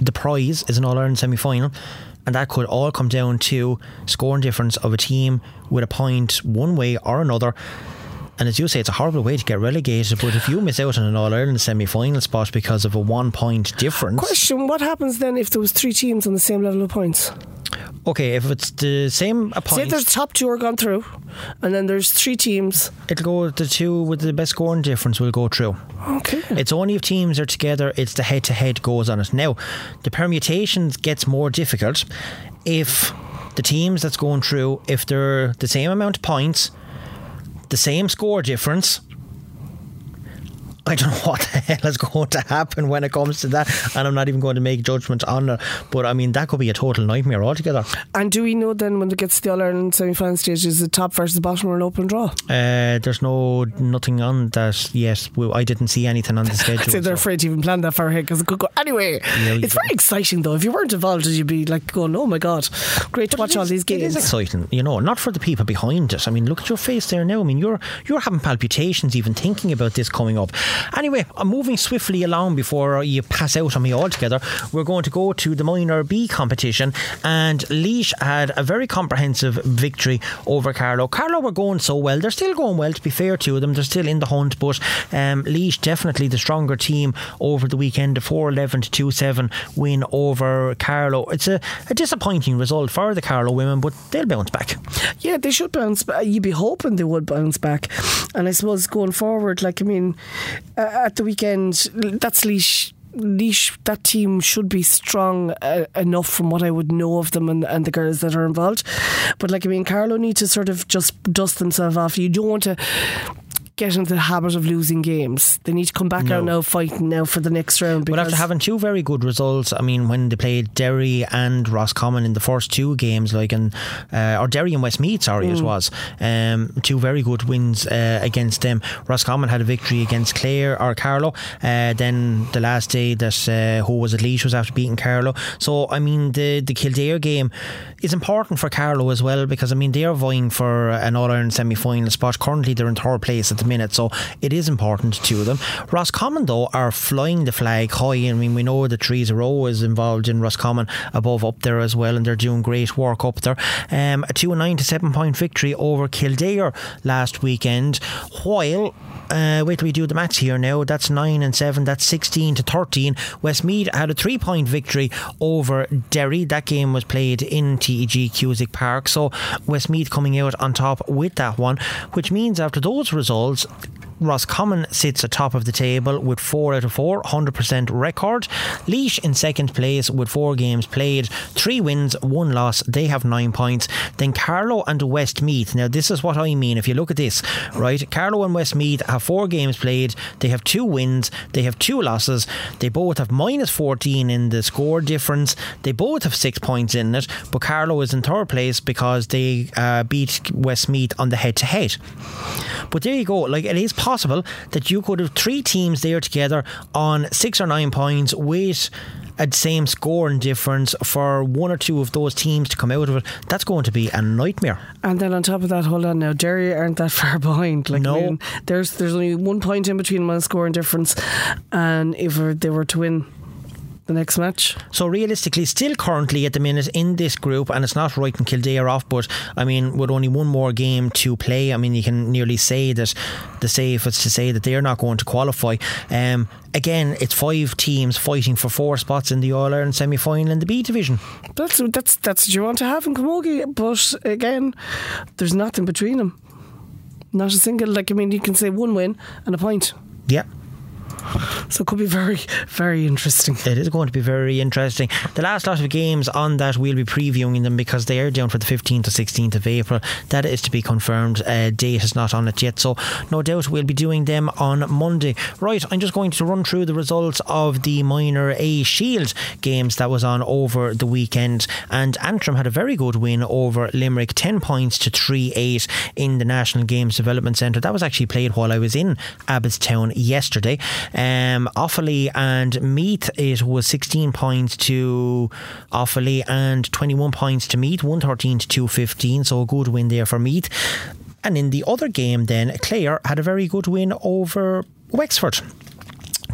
the prize is an All Ireland semi final, and that could all come down to scoring difference of a team with a point one way or another. And as you say, it's a horrible way to get relegated. But if you miss out on an All Ireland semi final spot because of a one point difference, Question: What happens then if there was three teams on the same level of points? okay, if it's the same a Say point, there's top two are gone through, and then there's three teams. it'll go the two with the best scoring difference will go through. Okay. It's only if teams are together, it's the head to head goes on it. Now, the permutations gets more difficult if the teams that's going through, if they're the same amount of points, the same score difference. I don't know what the hell is going to happen when it comes to that, and I'm not even going to make judgments on it. But I mean, that could be a total nightmare altogether. And do we know then when it gets to the All Ireland semi final stage, is the top versus the bottom or an open draw? Uh, there's no nothing on that. Yes, well, I didn't see anything on the schedule. I'd say they're so- afraid to even plan that far ahead because it could go anyway. you it's very exciting though. If you weren't involved, you'd be like going, "Oh my god, great to But watch it all is- these It is games." exciting, you know, not for the people behind it. I mean, look at your face there now. I mean, you're you're having palpitations even thinking about this coming up. Anyway, I'm moving swiftly along before you pass out on me altogether. We're going to go to the minor B competition, and Laois had a very comprehensive victory over Carlow. Carlow were going so well; they're still going well. To be fair to them, they're still in the hunt, but um, Laois definitely the stronger team over the weekend. A 4-11 to 2-7 win over Carlow. It's a, a disappointing result for the Carlow women, but they'll bounce back. Yeah, they should bounce back. You'd be hoping they would bounce back. And I suppose going forward, like, I mean, uh, at the weekend, that's Laois. Laois, that team should be strong uh, enough from what I would know of them and, and the girls that are involved. But, like, I mean, Carlow need to sort of just dust themselves off. You don't want to get into the habit of losing games. They need to come back No. out now fighting now for the next round. But after having two very good results, I mean, when they played Derry and Roscommon in the first two games, like in uh, or Derry and Westmeath, sorry, Mm. it was um, two very good wins uh, against them. Roscommon had a victory against Clare or Carlow. Uh, then the last day that uh, who was at Laois was after beating Carlow. So I mean, the the Kildare game is important for Carlow as well because I mean they are vying for an All Ireland semi final spot. Currently, they're in third place at the minute, so it is important to them. Roscommon though are flying the flag high. I mean, we know that Teresa Rowe is involved in Roscommon above up there as well, and they're doing great work up there. Um, a two nine to seven point victory over Kildare last weekend, while. Uh, wait till we do the match here now. That's 9 and 7. That's 16 to 13. Westmeath had a three point victory over Derry. That game was played in TEG Cusack Park. So Westmeath coming out on top with that one, which means after those results, Johnson. Roscommon sits atop of the table with four out of four, 100% record. Laois in second place with four games played, three wins, one loss. They have nine points. Then Carlow and Westmeath. Now, this is what I mean. If you look at this, right, Carlow and Westmeath have four games played. They have two wins. They have two losses. They both have minus 14 in the score difference. They both have six points in it. But Carlow is in third place because they uh, beat Westmeath on the head to head. But there you go. Like it is possible that you could have three teams there together on six or nine points with a same scoring difference for one or two of those teams to come out of it. That's going to be a nightmare. And then on top of that, hold on now, Derry aren't that far behind. Like No. There's there's only one point in between one scoring difference, and if they were to win the next match, So realistically, still currently at the minute in this group, and it's not right and Kildare off, but I mean, with only one more game to play, I mean, you can nearly say that the safe is to say that they're not going to qualify. Um, again, it's five teams fighting for four spots in the All Ireland semi final in the B division. that's that's that's what you want to have in Camogie. But again, there's nothing between them. Not a single. Like I mean, you can say one win and a point. Yeah. So it could be very very interesting. It is going to be very interesting. The last lot of games on that, we'll be previewing them because they are down for the 15th to 16th of April. That is to be confirmed. Uh, date is not on it yet, so no doubt we'll be doing them on Monday. Right, I'm just going to run through the results of the minor A Shield games that was on over the weekend. And Antrim had a very good win over Limerick, 10 points to 3 8 in the National Games Development Centre. That was actually played while I was in Abbottstown yesterday. Um, Offaly and Meath, it was 16 points to Offaly and 21 points to Meath, 113 to 215. So a good win there for Meath. And in the other game, then, Clare had a very good win over Wexford.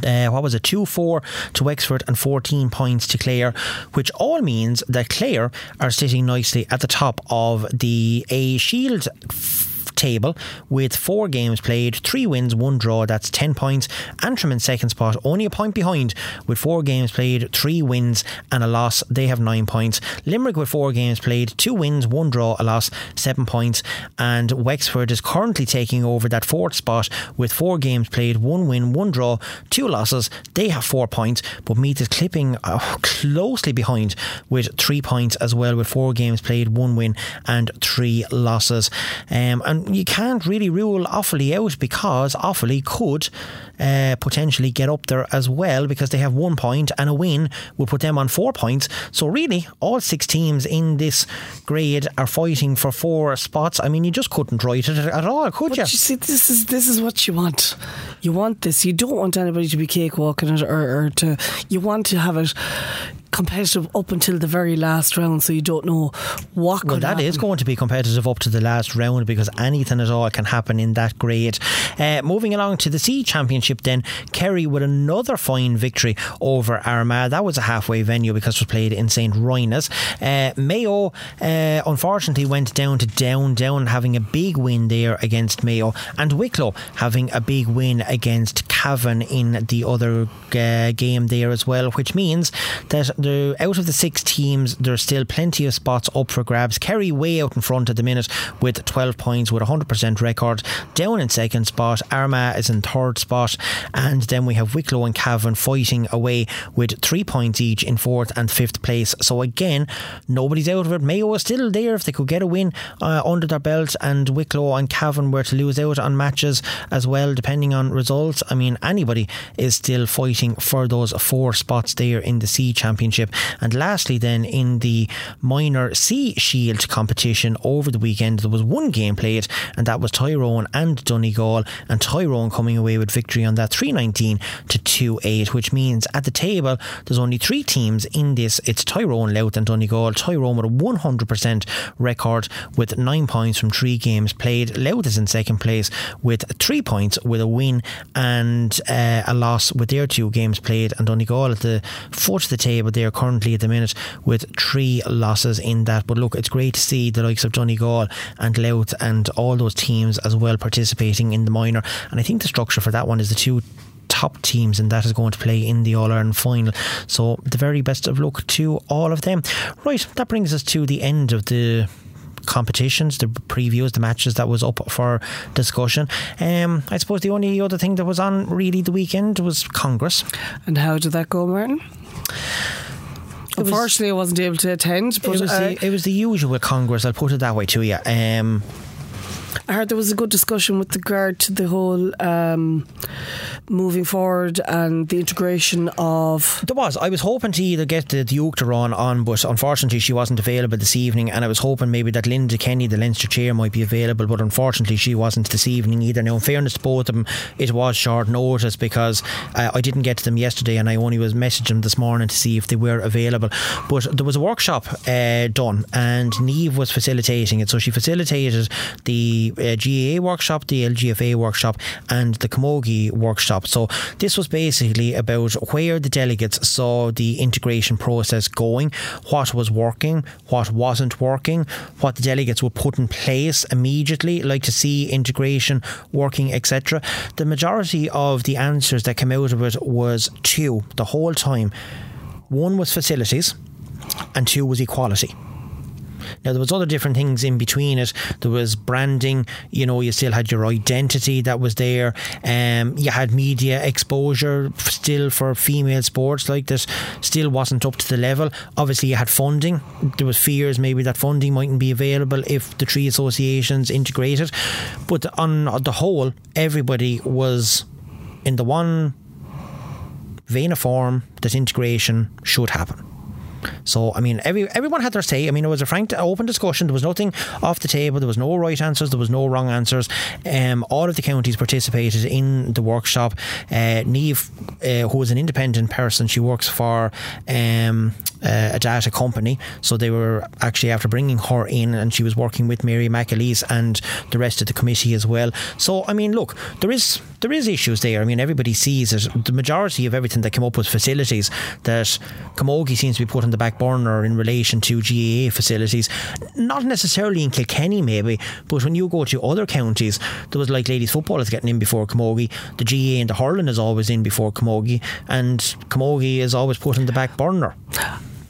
Uh, what was it, 2 4 to Wexford and 14 points to Clare, which all means that Clare are sitting nicely at the top of the A Shield f- table with four games played, three wins, one draw. That's 10 points. Antrim in second spot, only a point behind with four games played, three wins, and a loss. They have nine points. Limerick with four games played, two wins, one draw, a loss, seven points. And Wexford is currently taking over that fourth spot with four games played, one win, one draw, two losses. They have four points, but Meath is clipping uh, closely behind with three points as well, with four games played, one win, and three losses. Um, and you can't really rule Offaly out because Offaly could uh, potentially get up there as well because they have one point and a win will put them on four points. So really, all six teams in this grade are fighting for four spots. I mean, you just couldn't write it at all, could But you? you see, this is this is what you want. You want this. You don't want anybody to be cakewalking it, or, or to. You want to have it competitive up until the very last round, so you don't know what. Well, could that is happen. going to be competitive up to the last round because anything at all can happen in that grade. Uh, moving along to the C Championship, then Kerry with another fine victory over Armagh. That was a halfway venue because it was played in St Rynagh's. Uh, Mayo, uh, unfortunately, went down to down down, having a big win there against Mayo, and Wicklow having a big win against Cavan in the other uh, game there as well, which means that out of the six teams, there's still plenty of spots up for grabs. Kerry way out in front at the minute with 12 points with a 100% record. Down in second spot, Armagh is in third spot, and then we have Wicklow and Cavan fighting away with three points each in fourth and fifth place. So again, nobody's out of it. Mayo is still there if they could get a win uh, under their belt, and Wicklow and Cavan were to lose out on matches as well, depending on results. I mean, anybody is still fighting for those four spots there in the C Championship. And lastly, then in the minor C Shield competition over the weekend, there was one game played, and that was Tyrone and Donegal, and Tyrone coming away with victory on that 319 to 2 8, which means at the table there's only three teams in this. It's Tyrone, Louth, and Donegal. Tyrone with a 100% record with nine points from three games played. Louth is in second place with three points with a win and uh, a loss with their two games played, and Donegal at the foot of the table there currently at the minute with three losses in that. But look, it's great to see the likes of Donegal and Louth and all those teams as well participating in the minor. And I think the structure for that one is the two top teams and that is going to play in the All Ireland final. So the very best of luck to all of them. Right, that brings us to the end of the competitions, the previews, the matches that was up for discussion. Um, I suppose the only other thing that was on really the weekend was Congress. And how did that go, Martin? Was- Unfortunately, I wasn't able to attend, but it was uh, the, it was the usual Congress. I'll put it that way to you. Um, I heard there was a good discussion with regard to the whole um, moving forward and the integration of. There was. I was hoping to either get the Duke on on, but unfortunately she wasn't available this evening. And I was hoping maybe that Linda Kenny, the Leinster chair, might be available, but unfortunately she wasn't this evening either. Now, in fairness to both of them, it was short notice because uh, I didn't get to them yesterday, and I only was messaging them this morning to see if they were available. But there was a workshop uh, done, and Neve was facilitating it. So she facilitated the uh, GAA workshop, the LGFA workshop, and the Camogie workshop. So this was basically about where the delegates saw the integration process going, what was working, what wasn't working, what the delegates would put in place immediately, like to see integration working, etc. The majority of the answers that came out of it was two the whole time. One was facilities, and two was equality. Now there was other different things in between it. There was branding. You know, you still had your identity that was there. Um, you had media exposure still for female sports like this. Still wasn't up to the level. Obviously, you had funding. There was fears maybe that funding mightn't be available if the three associations integrated. But on the whole, everybody was in the one vein of form that integration should happen. So I mean, every everyone had their say. I mean, it was a frank, open discussion. There was nothing off the table. There was no right answers. There was no wrong answers. Um, all of the counties participated in the workshop. Uh, Neve, uh, who is an independent person, she works for um, uh, a data company. So they were actually after bringing her in, and she was working with Mary McAleese and the rest of the committee as well. So I mean, look, there is there is issues there. I mean, everybody sees it. The majority of everything that came up was facilities that Camogie seems to be put on the back burner in relation to GAA facilities. Not necessarily in Kilkenny, maybe, but when you go to other counties, there was like ladies football is getting in before Camogie. The GAA and the hurling is always in before Camogie, and Camogie is always put in the back burner.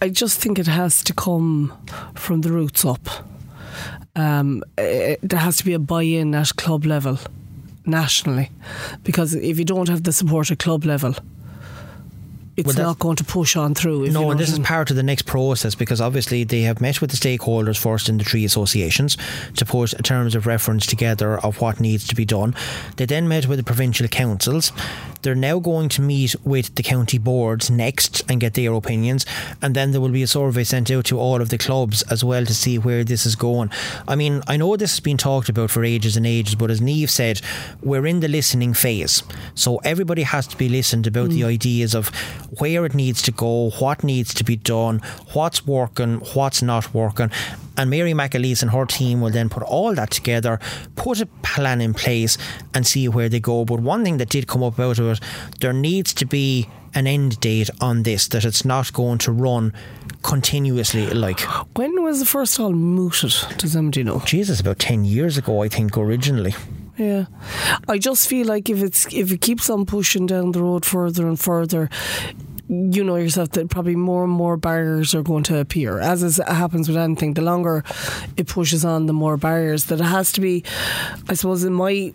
I just think it has to come from the roots up. Um, eh, there has to be a buy-in at club level, nationally, because if you don't have the support at club level, it's Well, not going to push on through. No, and this I is part of the next process because obviously they have met with the stakeholders first in the three associations to put terms of reference together of what needs to be done. They then met with the provincial councils. They're now going to meet with the county boards next and get their opinions, and then there will be a survey sent out to all of the clubs as well to see where this is going. I mean, I know this has been talked about for ages and ages, but as Neve said, we're in the listening phase, so everybody has to be listened about the mm. ideas of where it needs to go, what needs to be done, what's working, what's not working. And Mary McAleese and her team will then put all that together, put a plan in place, and see where they go. But one thing that did come up out of it, there needs to be an end date on this, that it's not going to run continuously. Like, When was the first all mooted? Does anybody know? Jesus, about 10 years ago, I think, originally. Yeah, I just feel like if it's if it keeps on pushing down the road further and further, you know yourself that probably more and more barriers are going to appear. As is, happens with anything, the longer it pushes on, the more barriers. That it has to be, I suppose, in might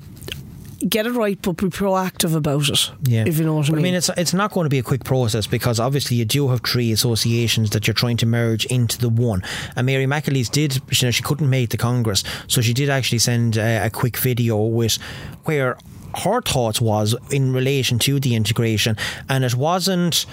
get it right, but be proactive about it. Yeah. if you know what I mean. I mean, it's it's not going to be a quick process because obviously you do have three associations that you're trying to merge into the one. And Mary McAleese did, you know, she couldn't make the Congress, so she did actually send a, a quick video with where her thoughts was in relation to the integration, and it wasn't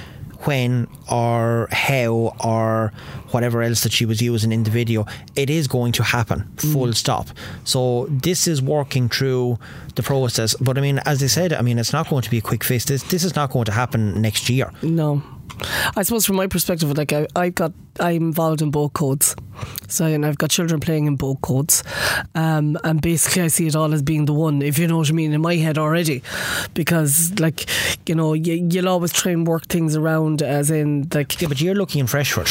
when or how or whatever else that she was using in the video, it is going to happen, mm. full stop. So this is working through the process. But I mean, as I said, I mean, it's not going to be a quick fix. This, this is not going to happen next year. No. I suppose from my perspective, like I, I've got, I'm involved in both codes. So, and I've got children playing in both codes. Um, and basically, I see it all as being the one, if you know what I mean, in my head already. Because, like, you know, you, you'll always try and work things around, as in, like, Yeah, but you're looking in Freshford.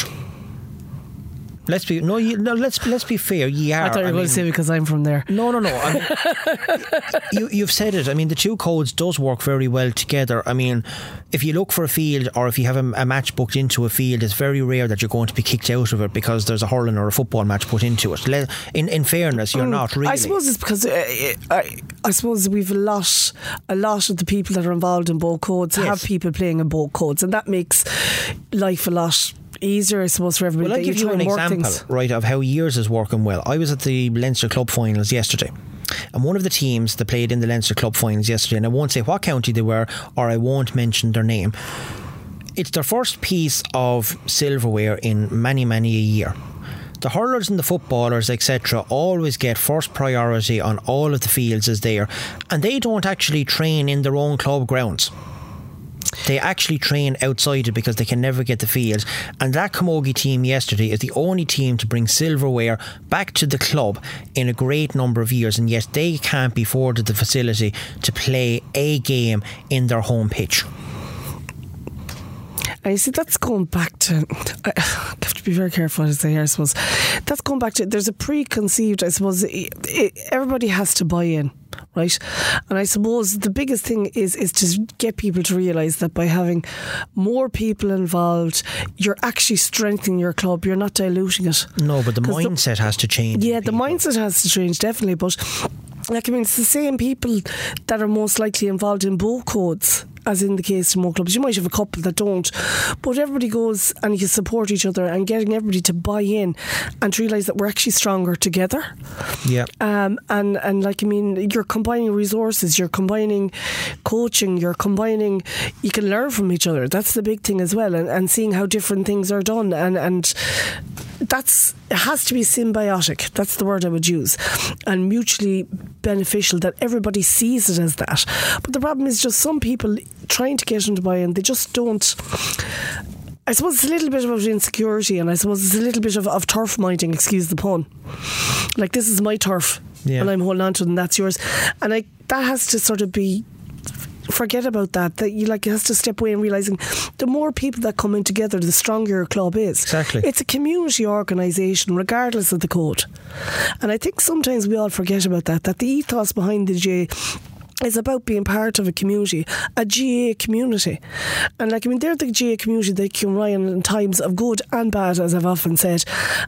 Let's be no, you, no. Let's let's be fair. You are. I thought you were going mean- to say because I'm from there. No, no, no. I mean, you, you've said it. I mean, the two codes does work very well together. I mean, if you look for a field or if you have a, a match booked into a field, it's very rare that you're going to be kicked out of it because there's a hurling or a football match put into it. In in fairness, you're not really. Mm. I suppose it's because uh, I, I suppose we've a lot, a lot of the people that are involved in both codes Yes. have people playing in both codes, and that makes life a lot easier, I suppose, for everybody. Well, I'll give you an example, things. right, of how years is working well. I was at the Leinster Club finals yesterday. And one of the teams that played in the Leinster Club finals yesterday, and I won't say what county they were, or I won't mention their name. It's their first piece of silverware in many, many a year. The hurlers and the footballers, etc., always get first priority on all of the fields as there, and they don't actually train in their own club grounds. They actually train outside it because they can never get the field. And that Camogie team yesterday is the only team to bring silverware back to the club in a great number of years, and yet they can't be afforded the facility to play a game in their home pitch. And you see, that's going back to. I have to be very careful what I say here, I suppose. That's going back to. There's a preconceived, I suppose. i i everybody has to buy in, right? And I suppose the biggest thing is is to get people to realise that by having more people involved, you're actually strengthening your club. You're not diluting it. No, but the- mindset has to change. Yeah, the people. mindset has to change definitely, but like I mean, it's the same people that are most likely involved in both codes. As in the case of more clubs, you might have a couple that don't, but everybody goes and you support each other and getting everybody to buy in and to realise that we're actually stronger together. Yeah. Um, and and like I mean, you're combining resources, you're combining coaching, you're combining. You can learn from each other. That's the big thing as well, and, and seeing how different things are done, and and that's it has to be symbiotic. That's the word I would use, and mutually beneficial. That everybody sees it as that. But the problem is just some people trying to get into buy-in, they just don't. I suppose it's a little bit about insecurity, and I suppose it's a little bit of, of turf minding. Excuse the pun. Like this is my turf, Yeah. and I'm holding on to it, and that's yours. And I that has to sort of be forget about that. That you like has to step away and realizing the more people that come in together, the stronger your club is. Exactly. It's a community organisation, regardless of the code. And I think sometimes we all forget about that. That the ethos behind the J is about being part of a community, a GA community. And like I mean they're the GA community that can rely in times of good and bad, as I've often said.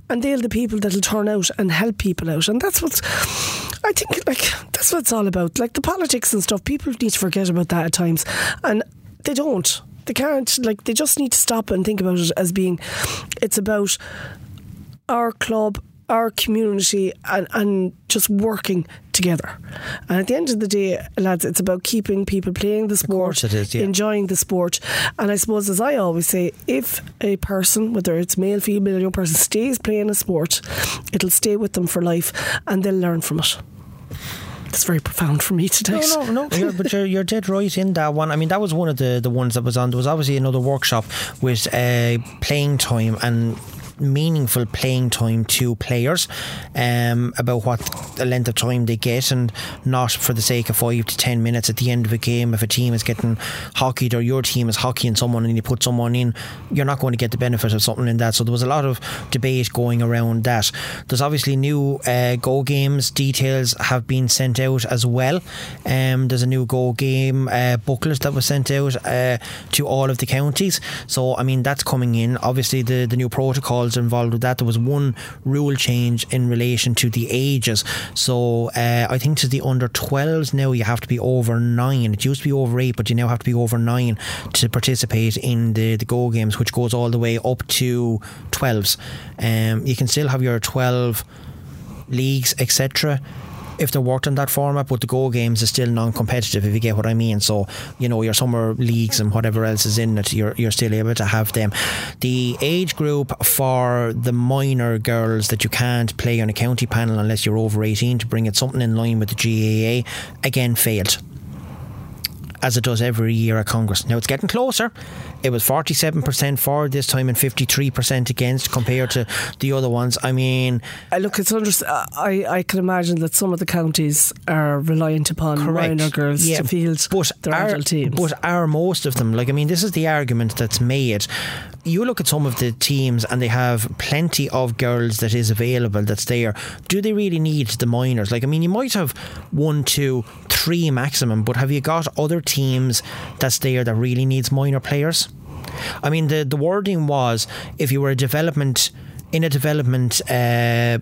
And they're the people that'll turn out and help people out. And that's what's I think like that's what it's all about. Like the politics and stuff, people need to forget about that at times. And they don't. They can't like they just need to stop and think about it as being it's about our club, our community, and, and just working together. And at the end of the day, lads, it's about keeping people playing the sport, course it is, yeah. enjoying the sport. And I suppose, as I always say, if a person, whether it's male, female, young person, stays playing a sport, it'll stay with them for life and they'll learn from it. That's very profound for me today. No, no, no. You're, but you're, you're dead right in that one. I mean, that was one of the, the ones that was on. There was obviously another workshop with uh, playing time and meaningful playing time to players um, about what the length of time they get and not for the sake of five to ten minutes at the end of a game. If a team is getting hockeyed or your team is hockeying someone and you put someone in you're not going to get the benefit of something in that. So there was a lot of debate going around that. There's obviously new uh, go games. Details have been sent out as well. Um, there's a new go game uh, booklet that was sent out uh, to all of the counties. So I mean that's coming in. Obviously the, the new protocols involved with that. There was one rule change in relation to the ages. So uh, I think to the under 12s now you have to be over 9 it used to be over 8 but you now have to be over 9 to participate in the, the go games which goes all the way up to 12s um, you can still have your 12 leagues etc if they worked on that format, but the Go games is still non-competitive. If you get what I mean, so you know your summer leagues and whatever else is in it, you're you're still able to have them. The age group for the minor girls that you can't play on a county panel unless you're over 18 to bring it something in line with the GAA again failed as it does every year at Congress. Now it's getting closer. It was 47% for this time and 53% against compared to the other ones. I mean, Uh, look, it's under, uh, I I can imagine that some of the counties are reliant upon correct. minor girls Yeah, to field but their are, adult teams. But are most of them like? I mean, this is the argument that's made. You look at some of the teams, and they have plenty of girls that is available. That's there. Do they really need the minors? Like, I mean, you might have one, two, three maximum, but have you got other teams that's there that really needs minor players? I mean, the the wording was if you were a development in a development. Uh,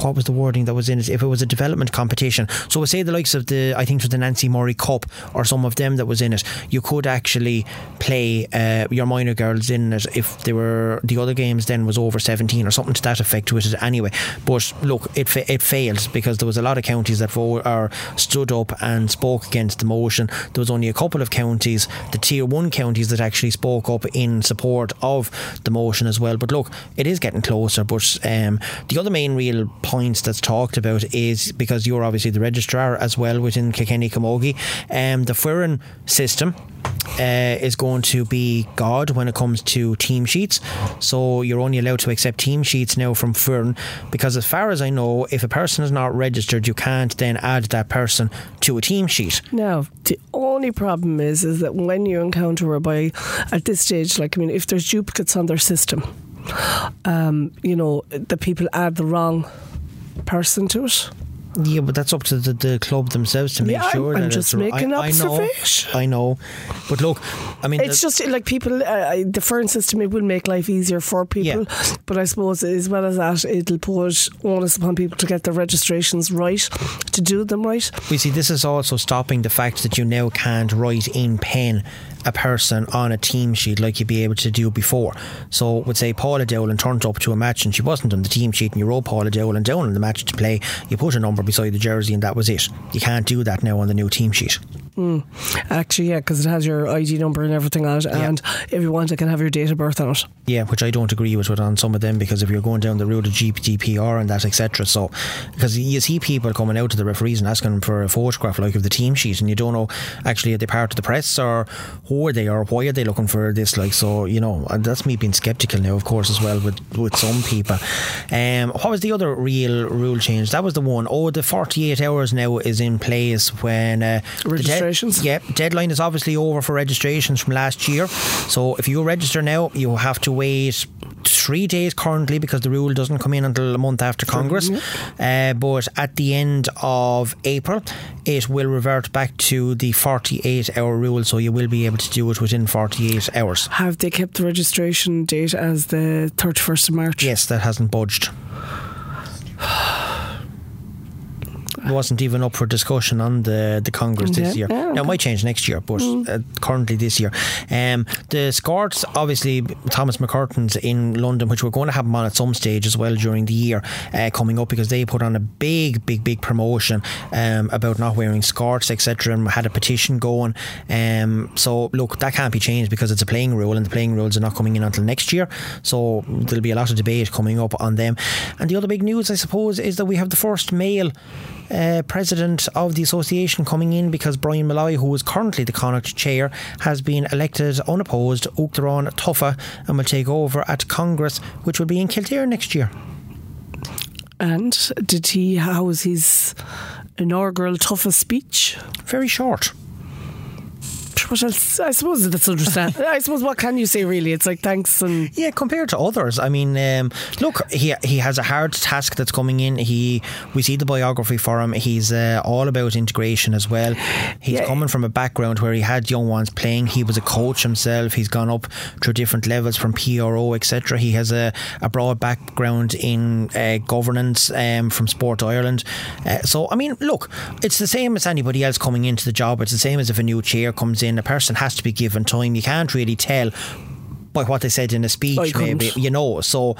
what was the wording that was in it? If it was a development competition, so say the likes of the, I think it was the Nancy Murray Cup or some of them that was in it, you could actually play uh, your minor girls in it if they were the other games then was over seventeen or something to that effect to it anyway. But look, it fa- it failed because there was a lot of counties that vo- or stood up and spoke against the motion. There was only a couple of counties, the tier one counties, that actually spoke up in support of the motion as well. But look, it is getting closer. But um, the other main real points that's talked about is because you're obviously the registrar as well within Kilkenny Camogie, um, the Foireann system. Uh, is going to be God when it comes to team sheets. So you're only allowed to accept team sheets now from Foireann because, as far as I know, if a person is not registered, you can't then add that person to a team sheet. Now, the only problem is is that when you encounter a boy at this stage, like I mean, if there's duplicates on their system, um, you know, the people add the wrong person to it. Yeah, but that's up to the, the club themselves to make Yeah, I'm- sure I'm that just it's right. making I, I know. I know, but look, I mean, It's just like people, uh, the Foireann system, it will make life easier for people. But I suppose as well as that, it'll put onus upon people to get their registrations right, to do them right. We see this is also stopping the fact that you now can't write in pen a person on a team sheet like you'd be able to do before. So, would say Paula Dowling turned up to a match and she wasn't on the team sheet, and you wrote Paula Dowling down in the match to play. You put a number beside the jersey, and that was it. You can't do that now on the new team sheet. Actually, yeah, because it has your ID number and everything on it, and if you want, it can have your date of birth on it. Yeah, which I don't agree with, with on some of them because if you're going down the route of GDPR and that etc. So because you see people coming out to the referees and asking for a photograph like of the team sheet, and you don't know actually are they part of the press or who are they or why are they looking for this? Like so, you know, and that's me being skeptical now, of course, as well with with some people. Um, what was the other real rule change? That was the one. Oh, the 48 hours now is in place when uh, dead- Registrations? yeah, deadline is obviously over for registrations from last year. So if you register now, you have to wait three days currently because the rule doesn't come in until a month after Congress. Uh, but at the end of April, it will revert back to the 48 hour rule. So you will be able to do it within 48 hours. Have they kept the registration date as the 31st of March? Yes, that hasn't budged. wasn't even up for discussion on the, the Congress this Okay. year. Yeah, Now, it might change next year, but uh, currently this year. Um, the skorts, obviously, Thomas McCurtain's in London, which we're going to have them on at some stage as well during the year uh, coming up because they put on a big, big, big promotion um, about not wearing skirts, etc., and had a petition going. Um, so, look, that can't be changed because it's a playing rule, and the playing rules are not coming in until next year. So, there'll be a lot of debate coming up on them. And the other big news, I suppose, is that we have the first male uh, president of the association coming in because Brian Molloy, who is currently the Connacht chair, has been elected unopposed. Uachtarán Tofa and will take over at Congress, which will be in Kildare next year. And did he, how was his inaugural toughest speech? Very short. I suppose that's understand. I suppose what can you say really? It's like thanks and Yeah, compared to others, I mean, um, look, he he has a hard task that's coming in. He we see the biography for him. He's uh, all about integration as well. He's Yeah. coming from a background where he had young ones playing. He was a coach himself. He's gone up through different levels from PRO, etc. He has a, a broad background in uh, governance um, from Sport Ireland. Uh, so, I mean, look, it's the same as anybody else coming into the job. It's the same as if a new chair comes in. A person has to be given time. You can't really tell by what they said in a speech, maybe you know. So,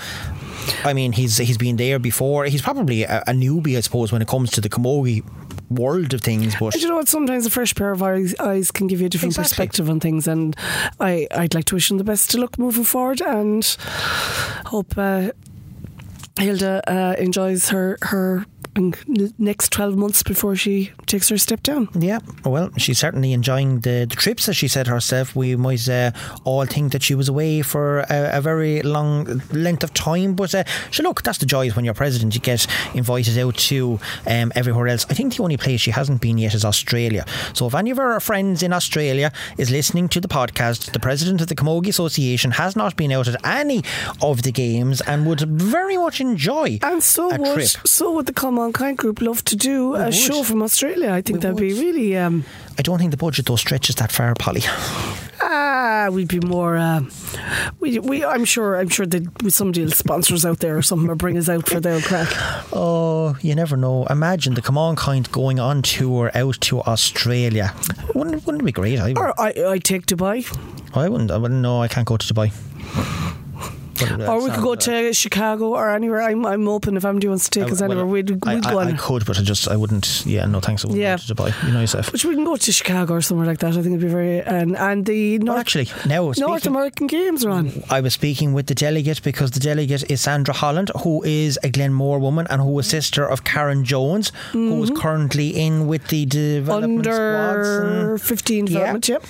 I mean, he's he's been there before. He's probably a, a newbie, I suppose, when it comes to the Camogie world of things. But And you know what? Sometimes a fresh pair of eyes, eyes can give you a different Exactly. perspective on things, and I, I'd like to wish him the best of luck moving forward, and hope uh, Hilda uh, enjoys her her in next 12 months before she takes her step down. Yeah, well, she's certainly enjoying the, the trips, as she said herself. We might uh, all think that she was away for a, a very long length of time, but uh, so look, that's the joys when you're president. You get invited out to um, everywhere else. I think the only place she hasn't been yet is Australia. So if any of our friends in Australia is listening to the podcast, the president of the Camogie Association has not been out at any of the games and would very much enjoy And so a would trip. so would the Come On Kind group love to do a would. show from Australia. I think We that'd be really um, I don't think the budget though stretches that far, Polly. ah we'd be more uh, we, we I'm sure I'm sure that with somebody will sponsor us out there or something or bring us out for their crack. Oh, you never know. Imagine the Camán Caint going on tour out to Australia. Wouldn't, wouldn't it be great? I, Or I I take Dubai. I wouldn't. I wouldn't. No, I can't go to Dubai. Or we could go to uh, Chicago or anywhere. I'm I'm open if anybody wants to take us well, anywhere. We'd, we'd I, go I, I could, but I just I wouldn't. Yeah, no thanks. I wouldn't Yeah. go to Dubai. You know yourself. Which we can go to Chicago or somewhere like that. I think it'd be very and and the Well, North, actually, now North speaking, American games are on. I was speaking with the delegate because the delegate is Sandra Holland, who is a Glenmore woman and who is sister of Karen Jones, who is mm-hmm. currently in with the development squads. And- 15 Yeah. yep.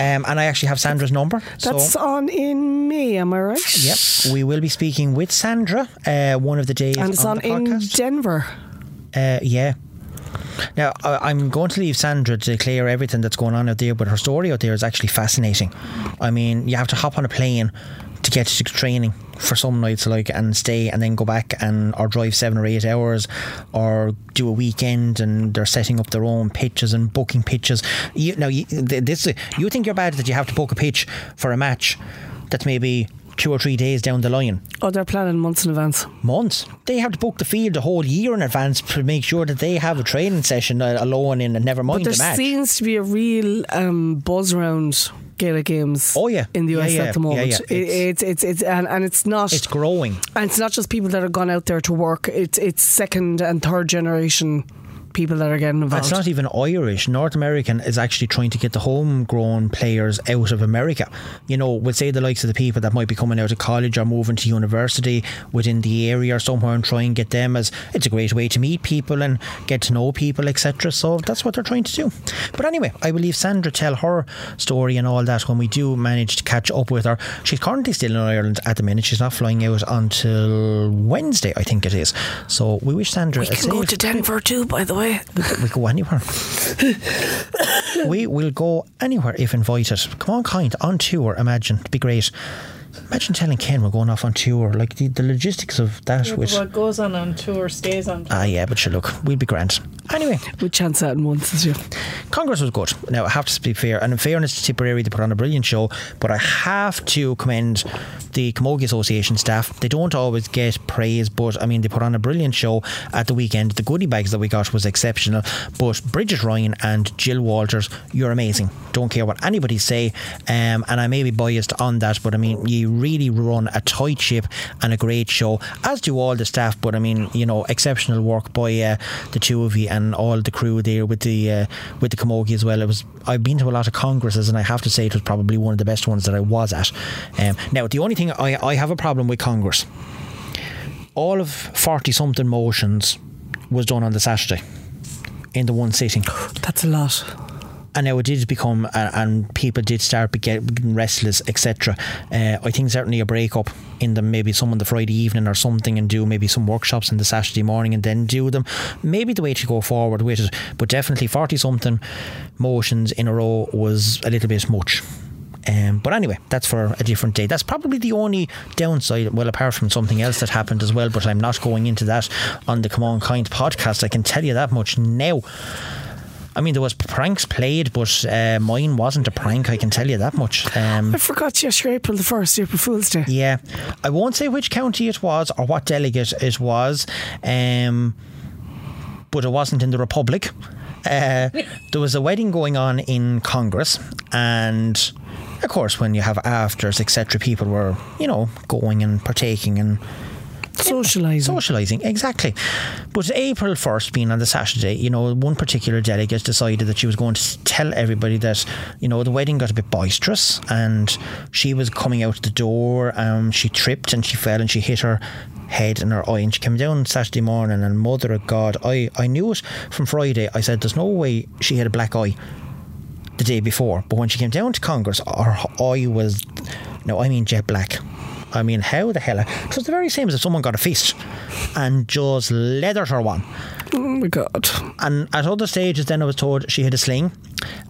Um, and I actually have Sandra's number. That's so on in May, am I right? Yep, we will be speaking with Sandra uh, one of the days And it's on, the in podcast. Denver. uh, yeah. Now I- I'm going to leave Sandra to clear everything that's going on out there, but her story out there is actually fascinating. I mean, you have to hop on a plane to get to training for some nights, like, and stay, and then go back and or drive seven or eight hours, or do a weekend, and they're setting up their own pitches and booking pitches. You, now, you, this you think you're bad that you have to book a pitch for a match that's maybe two or three days down the line Oh, they're planning months in advance. months. They have to book the field a whole year in advance to make sure that they have a training session uh, alone in, and never mind But the there match. seems to be a real um, buzz around Gaelic games Oh, yeah. in the US yeah. at the Yeah, moment. yeah. It- It's, it's, it's, and, and it's not. it's growing. and it's not just people that have gone out there to work. It's it's second and third generation people that are getting involved. It's not even Irish. North American is actually trying to get the homegrown players out of America. You know, we'll say the likes of the people that might be coming out of college or moving to university within the area or somewhere and try and get them as it's a great way to meet people and get to know people, etc. So that's what they're trying to do. But anyway, I will leave Sandra tell her story and all that when we do manage to catch up with her. She's currently still in Ireland at the minute. She's not flying out until Wednesday, I think it is. So we wish Sandra we a can go to Denver too, by the way. We go anywhere. we will go anywhere if invited. Camán Caint on tour. Imagine it'd be great. Imagine telling Ken we're going off on tour. Like the, the logistics of that. with what goes on on tour stays on tour. ah, yeah, but sure, look, we'll be grand. Anyway, We chance that in once this year. Congress was good. Now, I have to be fair, and in fairness to Tipperary, they put on a brilliant show, but I have to commend the Camogie Association staff. They don't always get praise, but I mean, they put on a brilliant show at the weekend. The goodie bags that we got was exceptional, but Bridget Ryan and Jill Walters, you're amazing. Don't care what anybody say, um, and I may be biased on that, but I mean, you really run a tight ship and a great show, as do all the staff, but I mean, you know, exceptional work by uh, the two of you and all the crew there with the uh, with the Camogie as well. It was I've been to a lot of congresses and I have to say it was probably one of the best ones that I was at. Um, now the only thing I, I have a problem with Congress, all of forty something motions was done on the Saturday in the one sitting. That's a lot. And now it did become uh, and people did start getting restless etc uh, I think certainly a break up in them maybe some on the Friday evening or something and do maybe some workshops in the Saturday morning and then do them maybe the way to go forward with it but definitely 40 something motions in a row was a little bit much um, but anyway, that's for a different day. That's probably the only downside, well, apart from something else that happened as well, but I'm not going into that on the Camán Caint podcast. I can tell you that much now. I mean, there was pranks played, but uh, mine wasn't a prank. I can tell you that much. Um, I forgot yes, you're April the first, April Fool's Day. yeah, I won't say which county it was or what delegate it was, um, but it wasn't in the Republic. Uh, there was a wedding going on in Congress, and of course, when you have afters, etc., people were, you know, going and partaking and Socialising. socialising exactly but April 1st being on the Saturday you know one particular delegate decided that she was going to tell everybody that you know the wedding got a bit boisterous and she was coming out the door um, she tripped and she fell and she hit her head and her eye. And she came down Saturday morning, and mother of God, I, I knew it from Friday. I said, There's no way she had a black eye the day before. But when she came down to Congress, her eye was, no, I mean jet black. I mean, how the hell? It it's the very same as if someone got a fist and just leathered her one. Oh my god. And at other stages, then I was told she had a sling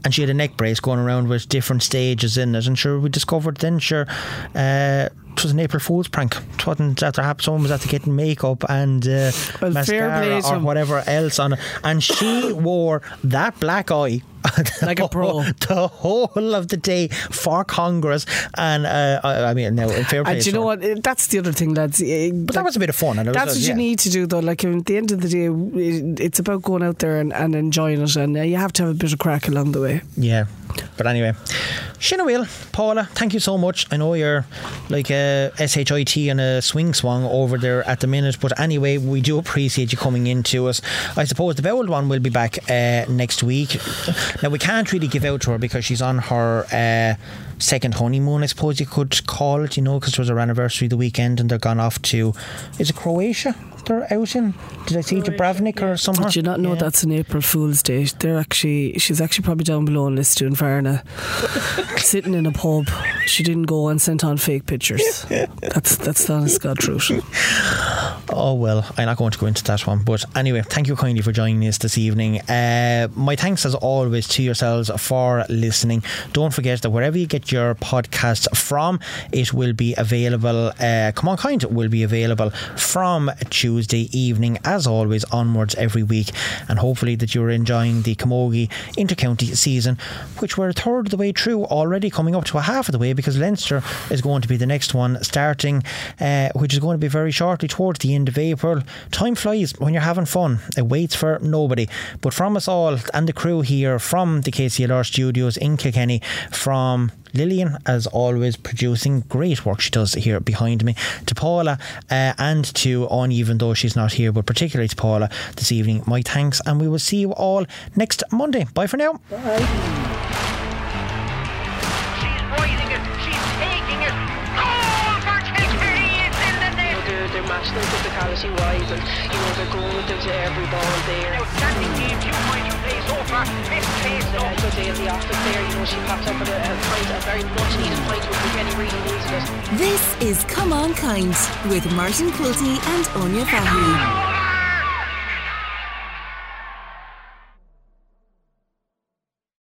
and she had a neck brace going around with different stages in it. And sure, we discovered then, sure, uh, it was an April Fool's prank. It wasn't after hap- someone was after getting makeup and uh, Well, fair mascara or whatever else on it. And she wore that black eye. Like a pro. The whole of the day for Congress. And uh, I, I mean, in fair play And you know what? Eh, That's the other thing, lads. Eh, But that was a bit of fun. And it was, That's uh, what yeah. you need to do, though. Like at the end of the day, it's about going out there and, and enjoying it, and uh, you have to have a bit of crack along the way. Yeah. But anyway, Shinna Wheel, Paula, thank you so much. I know you're like a SHIT and a swing swung over there at the minute, but anyway, we do appreciate you coming in to us. I suppose the Bowled one will be back uh, next week. Now, we can't really give out to her because she's on her uh, second honeymoon, I suppose you could call it, you know, because it was her anniversary the weekend and they're gone off to, is it Croatia? They're out in? Did I see Dubrovnik or somewhere? Did you not know Yeah. that's an April Fool's Day? They're actually, she's actually probably down below in Lisdoonvarna, sitting in a pub. She didn't go and sent on fake pictures. That's that's the honest God truth. Oh well, I'm not going to go into that one. But anyway, thank you kindly for joining us this evening. Uh, my thanks as always to yourselves for listening. Don't forget that wherever you get your podcast from, it will be available. Uh, Camán Caint will be available from Tuesday evening, as always, onwards every week. And hopefully that you're enjoying the Camogie intercounty season, which we're a third of the way through already, coming up to a half of the way because Leinster is going to be the next one starting, uh, which is going to be very shortly towards the end of April. Time flies when you're having fun. It waits for nobody. But from us all and the crew here from the KCLR studios in Kilkenny, from Lillian, as always, producing great work she does here behind me, to Paula uh, and to On, even though she's not here, but particularly to Paula this evening. My thanks, and we will see you all next Monday. Bye for now. She's they're, they're matching physicality wise and, you know, they're going with them to every ball there. Outstanding game. Two points from play so far. Missed pace Uh, good day in the office there, you know, she popped up with a, a pint, a very much needed pint with Kenny really needed it. This is Come On Kind with Martin Quilty and Áine Fahy.